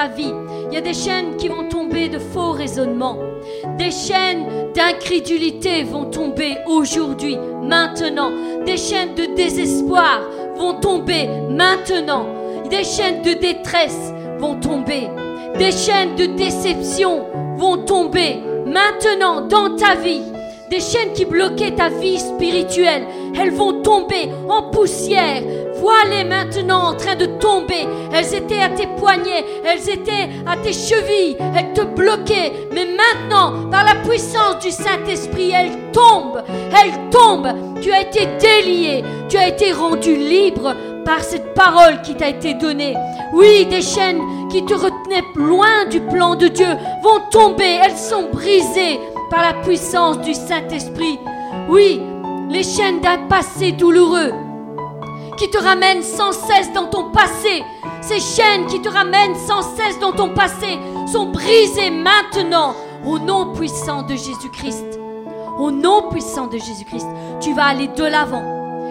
Vie. Il y a des chaînes qui vont tomber de faux raisonnements. Des chaînes d'incrédulité vont tomber aujourd'hui, maintenant. Des chaînes de désespoir vont tomber maintenant. Des chaînes de détresse vont tomber. Des chaînes de déception vont tomber maintenant dans ta vie. Des chaînes qui bloquaient ta vie spirituelle, elles vont tomber en poussière. Vois-les maintenant en train de tomber. Elles étaient à tes poignets, elles étaient à tes chevilles, elles te bloquaient. Mais maintenant, par la puissance du Saint-Esprit, elles tombent. Elles tombent. Tu as été délié, tu as été rendu libre par cette parole qui t'a été donnée. Oui, des chaînes qui te retenaient loin du plan de Dieu vont tomber. Elles sont brisées par la puissance du Saint-Esprit. Oui, les chaînes d'un passé douloureux qui te ramènent sans cesse dans ton passé. Ces chaînes qui te ramènent sans cesse dans ton passé sont brisées maintenant au nom puissant de Jésus-Christ. Au nom puissant de Jésus-Christ, tu vas aller de l'avant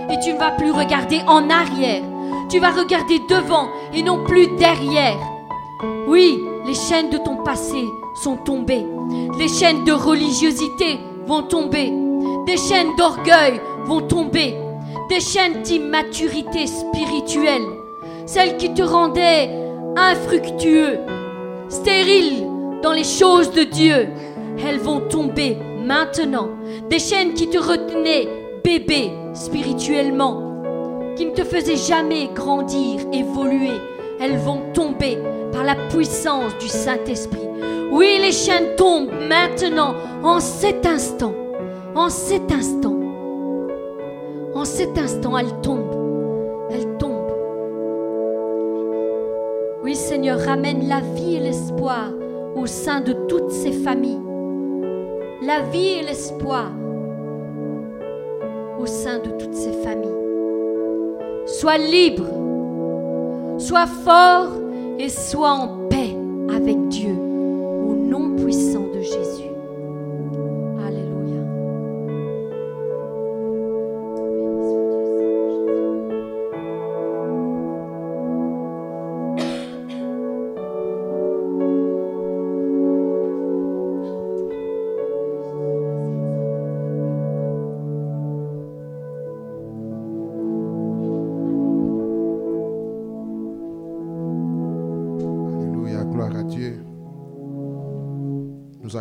et tu ne vas plus regarder en arrière. Tu vas regarder devant et non plus derrière. Oui, les chaînes de ton passé sont tombées. Les chaînes de religiosité vont tomber. Des chaînes d'orgueil vont tomber. Des chaînes d'immaturité spirituelle. Celles qui te rendaient infructueux, stérile dans les choses de Dieu. Elles vont tomber maintenant. Des chaînes qui te retenaient bébé spirituellement, qui ne te faisaient jamais grandir, évoluer. Elles vont tomber par la puissance du Saint-Esprit. Oui, les chaînes tombent maintenant, en cet instant. En cet instant. En cet instant, elles tombent. Elles tombent. Oui, Seigneur, ramène la vie et l'espoir au sein de toutes ces familles. La vie et l'espoir au sein de toutes ces familles. Sois libre, sois fort et sois en paix avec Dieu au nom puissant de Jésus.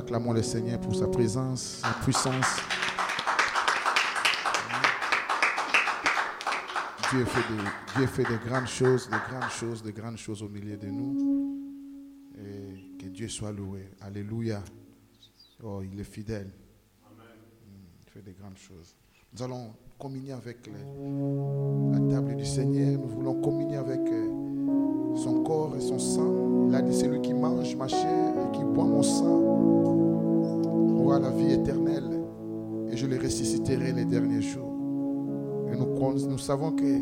Acclamons le Seigneur pour sa présence, sa puissance. Dieu fait, des, Dieu fait de grandes choses, de grandes choses, de grandes choses au milieu de nous. Et que Dieu soit loué. Alléluia. Oh, il est fidèle. Il fait de grandes choses. Nous allons communier avec la table du Seigneur. Nous voulons communier avec euh, son corps et son sang. Il a dit, celui qui mange ma chair et qui boit mon sang aura la vie éternelle et je le ressusciterai les derniers jours. Et nous, nous savons que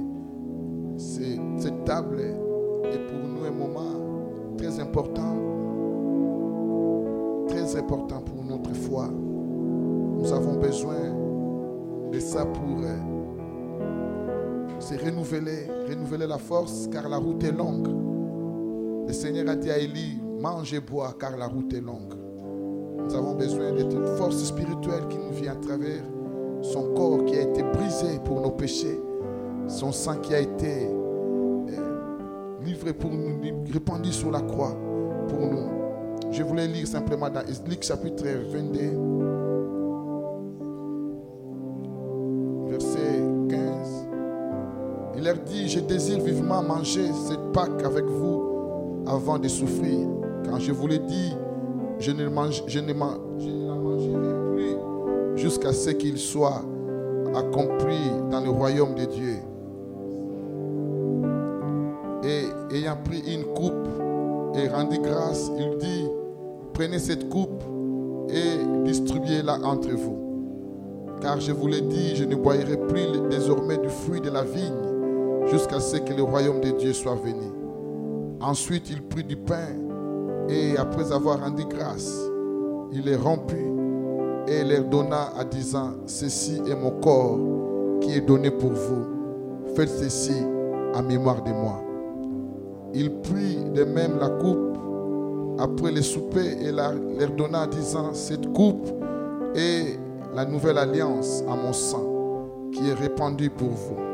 cette table est pour nous un moment très important, très important pour notre foi. Nous avons besoin de ça pour se renouveler, renouveler la force, car la route est longue. Le Seigneur a dit à Élie, mange et bois, car la route est longue. Nous avons besoin de cette force spirituelle qui nous vient à travers son corps qui a été brisé pour nos péchés, son sang qui a été euh, livré pour nous, répandu sur la croix pour nous. Je voulais lire simplement dans Luc chapitre 22. Il leur dit, je désire vivement manger cette Pâque avec vous avant de souffrir. Quand je vous l'ai dit, je ne, mange, je ne, je ne la mangerai plus jusqu'à ce qu'il soit accompli dans le royaume de Dieu. Et ayant pris une coupe et rendu grâce, il dit, prenez cette coupe et distribuez-la entre vous. Car je vous l'ai dit, je ne boirai plus désormais du fruit de la vigne jusqu'à ce que le royaume de Dieu soit venu. Ensuite, il prit du pain et après avoir rendu grâce, il les romput et leur donna à disant, ceci est mon corps qui est donné pour vous. Faites ceci en mémoire de moi. Il prit de même la coupe après le souper et leur donna à disant, cette coupe est la nouvelle alliance à mon sang qui est répandue pour vous.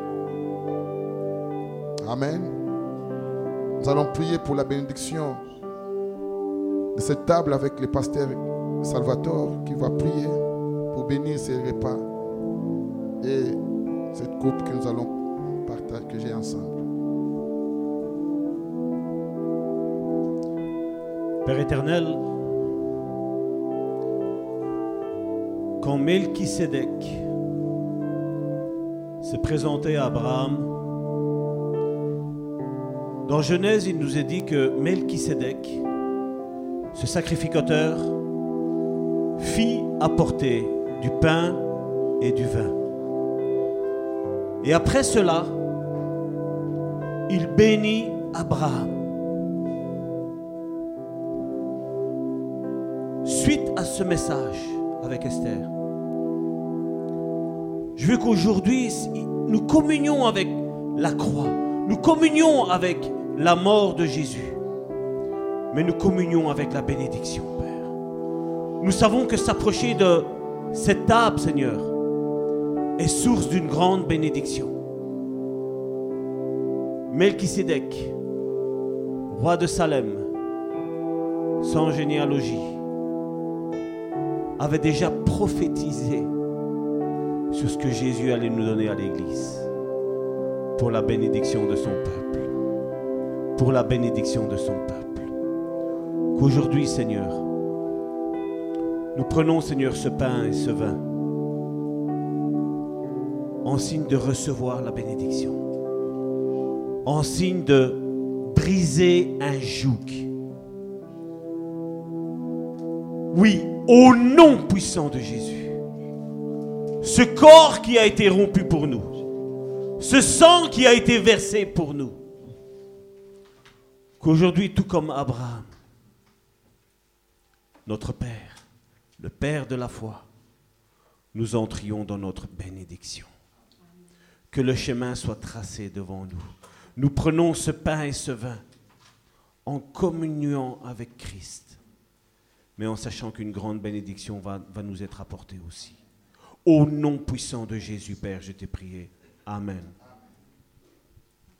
Amen. Nous allons prier pour la bénédiction de cette table avec le pasteur Salvatore qui va prier pour bénir ces repas et cette coupe que nous allons partager ensemble. Père éternel, quand Melchisedec s'est présenté à Abraham, dans Genèse, il nous est dit que Melchisedec, ce sacrificateur, fit apporter du pain et du vin. Et après cela, il bénit Abraham. Suite à ce message avec Esther, je veux qu'aujourd'hui, nous communions avec la croix, nous communions avec la mort de Jésus, mais nous communions avec la bénédiction, Père. Nous savons que s'approcher de cette table, Seigneur, est source d'une grande bénédiction. Melchisedec, roi de Salem, sans généalogie, avait déjà prophétisé sur ce que Jésus allait nous donner à l'Église pour la bénédiction de son peuple pour la bénédiction de son peuple. Qu'aujourd'hui, Seigneur, nous prenons, Seigneur, ce pain et ce vin en signe de recevoir la bénédiction, en signe de briser un joug. Oui, au nom puissant de Jésus, ce corps qui a été rompu pour nous, ce sang qui a été versé pour nous, qu'aujourd'hui, tout comme Abraham, notre Père, le Père de la foi, nous entrions dans notre bénédiction. Que le chemin soit tracé devant nous. Nous prenons ce pain et ce vin en communion avec Christ, mais en sachant qu'une grande bénédiction va, va nous être apportée aussi. Au nom puissant de Jésus, Père, je t'ai prié. Amen.